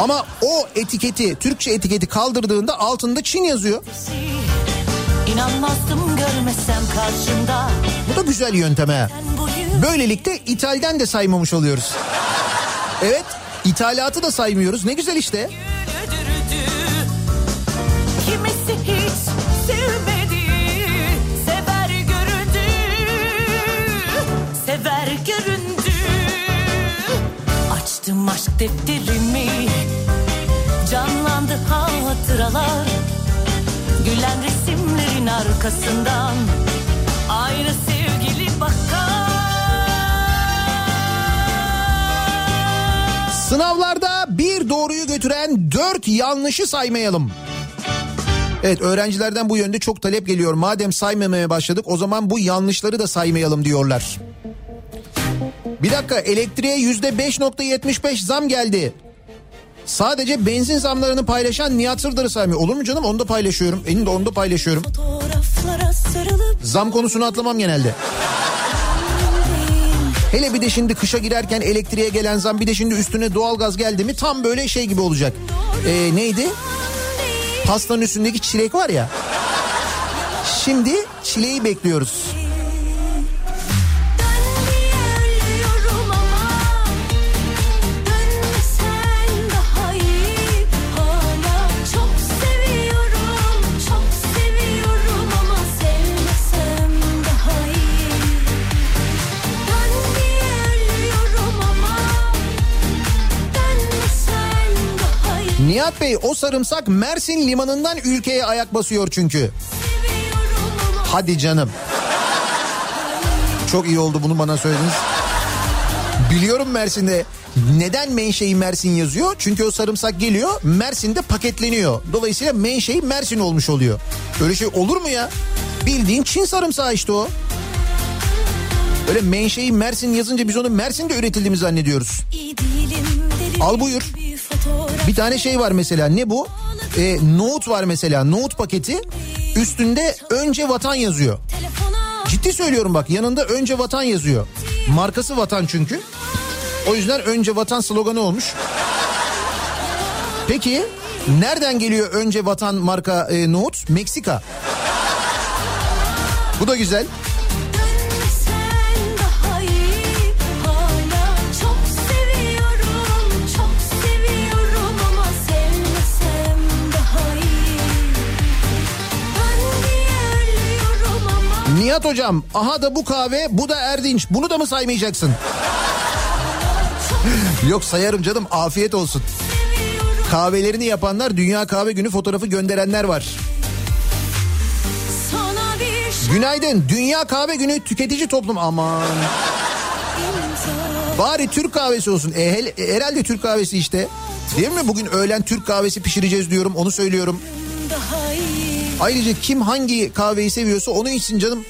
Ama o etiketi, Türkçe etiketi kaldırdığında altında Çin yazıyor. İnanmazdım görmesem karşımda Bu da güzel yöntem ha. Sen bu yüz Böylelikle ithalden de saymamış oluyoruz. Evet, ithalatı da saymıyoruz. Ne güzel işte. Kimisi hiç sevmedi Sever göründü Sever göründü Açtım aşk defterimi arkasından Aynı sevgili bakar Sınavlarda bir doğruyu götüren dört yanlışı saymayalım. Evet öğrencilerden bu yönde çok talep geliyor. Madem saymamaya başladık o zaman bu yanlışları da saymayalım diyorlar. Bir dakika elektriğe yüzde 5.75 zam geldi. Sadece benzin zamlarını paylaşan Nihat Sırdar'ı saymıyor. Olur mu canım onu da paylaşıyorum. Elim de onu da paylaşıyorum. Zam konusunu atlamam genelde. Hele bir de şimdi kışa girerken elektriğe gelen zam bir de şimdi üstüne doğalgaz geldi mi tam böyle şey gibi olacak. Ee, neydi? Pastanın üstündeki çilek var ya. Şimdi çileği bekliyoruz. Nihat Bey o sarımsak Mersin limanından ülkeye ayak basıyor çünkü. Hadi canım. Çok iyi oldu bunu bana söylediniz. Biliyorum Mersin'de neden menşei Mersin yazıyor? Çünkü o sarımsak geliyor Mersin'de paketleniyor. Dolayısıyla menşei Mersin olmuş oluyor. Öyle şey olur mu ya? Bildiğin Çin sarımsağı işte o. Öyle menşei Mersin yazınca biz onu Mersin'de üretildiğini zannediyoruz. Al buyur. Bir tane şey var mesela ne bu? Ee, nohut var mesela nohut paketi. Üstünde önce vatan yazıyor. Ciddi söylüyorum bak yanında önce vatan yazıyor. Markası vatan çünkü. O yüzden önce vatan sloganı olmuş. Peki nereden geliyor önce vatan marka e, nohut? Meksika. Bu da güzel. Nihat hocam aha da bu kahve bu da Erdinç. Bunu da mı saymayacaksın? Yok sayarım canım afiyet olsun. Kahvelerini yapanlar Dünya Kahve Günü fotoğrafı gönderenler var. şans Günaydın. Dünya Kahve Günü tüketici toplum aman. Bari Türk kahvesi olsun. E, hel- e, herhalde Türk kahvesi işte. Değil mi? Bugün öğlen Türk kahvesi pişireceğiz diyorum. Onu söylüyorum. daha. Ayrıca kim hangi kahveyi seviyorsa onu içsin canım.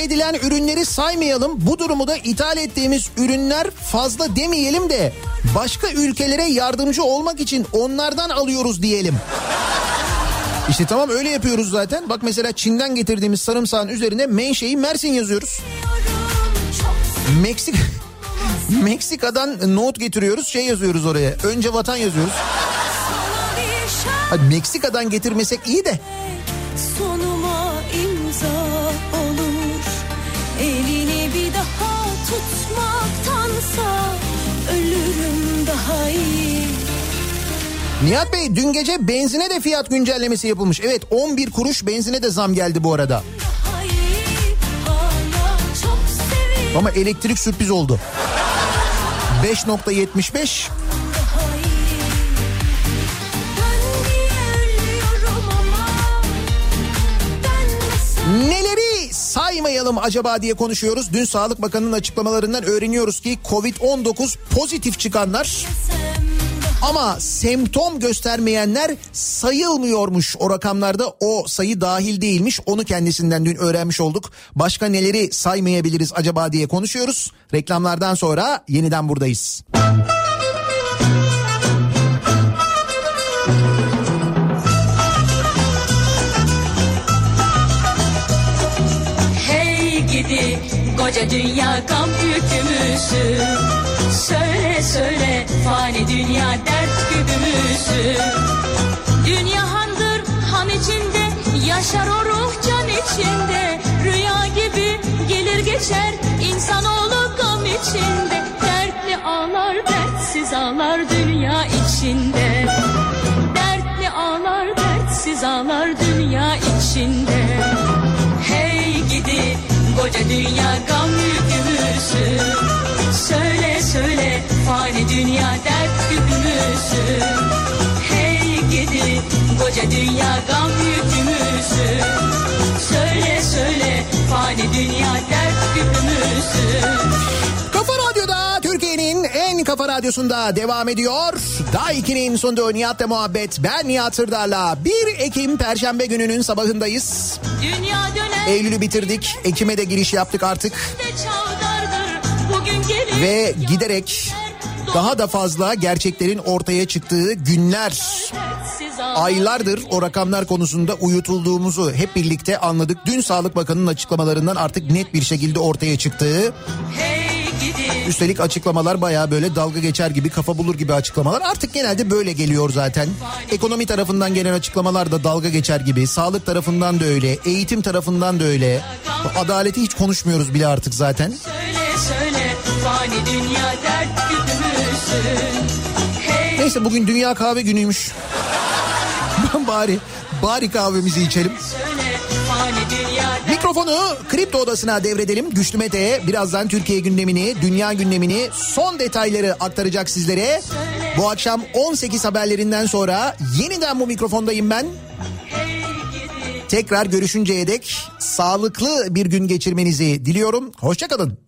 Edilen ürünleri saymayalım. Bu durumu da ithal ettiğimiz ürünler fazla demeyelim de başka ülkelere yardımcı olmak için onlardan alıyoruz diyelim. İşte tamam öyle yapıyoruz zaten. Bak mesela Çin'den getirdiğimiz sarımsağın üzerine menşei Mersin yazıyoruz. Meksik Meksika'dan nohut getiriyoruz şey yazıyoruz oraya. Önce vatan yazıyoruz. Hadi Meksika'dan getirmesek iyi de. Nihat Bey dün gece benzine de fiyat güncellemesi yapılmış. Evet 11 kuruş benzine de zam geldi bu arada. Ama elektrik sürpriz oldu. 5.75 daha iyi Ben diye ölüyorum ama Dönmesen Neleri saymayalım acaba diye konuşuyoruz. Dün Sağlık Bakanı'nın açıklamalarından öğreniyoruz ki Covid-19 pozitif çıkanlar ama semptom göstermeyenler sayılmıyormuş o rakamlarda o sayı dahil değilmiş onu kendisinden dün öğrenmiş olduk. Başka neleri saymayabiliriz acaba diye konuşuyoruz. Reklamlardan sonra yeniden buradayız. Gidi koca dünya gam yükümüzü Söyle söyle fani dünya dert güdümüzü Dünya handır han içinde yaşar o ruh can içinde. Rüya gibi gelir geçer insanoğlu gam içinde. Dertli ağlar dertsiz ağlar dünya içinde. Dertli ağlar dertsiz ağlar dünya içinde. Hey gidi koca dünya gam yükümüzü Söyle söyle fani dünya dert yükü? Hey gidi koca dünya gam yükü? Söyle söyle fani dünya dert yükü? Kafa Radyo'da Türkiye'nin en kafa radyosunda devam ediyor. Daha Daiki'nin sunduğu Nihat'la muhabbet. Ben Nihat Sırdar'la 1 Ekim Perşembe gününün sabahındayız. Eylül'ü bitirdik. Ekim'e de giriş yaptık artık. Çalda ve giderek daha da fazla gerçeklerin ortaya çıktığı günler, aylardır o rakamlar konusunda uyutulduğumuzu hep birlikte anladık. Dün Sağlık Bakanı'nın açıklamalarından artık net bir şekilde ortaya çıktığı Üstelik açıklamalar bayağı böyle dalga geçer gibi kafa bulur gibi açıklamalar artık genelde böyle geliyor zaten. Ekonomi tarafından gelen açıklamalar da dalga geçer gibi. Sağlık tarafından da öyle. Eğitim tarafından da öyle. Adaleti hiç konuşmuyoruz bile artık zaten. Söyle söyle fani dünya dert küpümüzün Hey Neyse bugün Dünya Kahve Günü'ymüş. bari bari kahvemizi içelim. Mikrofonu kripto odasına devredelim. Güçlü Mete'ye birazdan Türkiye gündemini, dünya gündemini, son detayları aktaracak sizlere. Bu akşam 18 haberlerinden sonra yeniden bu mikrofondayım ben. Tekrar görüşünceye dek sağlıklı bir gün geçirmenizi diliyorum. Hoşçakalın.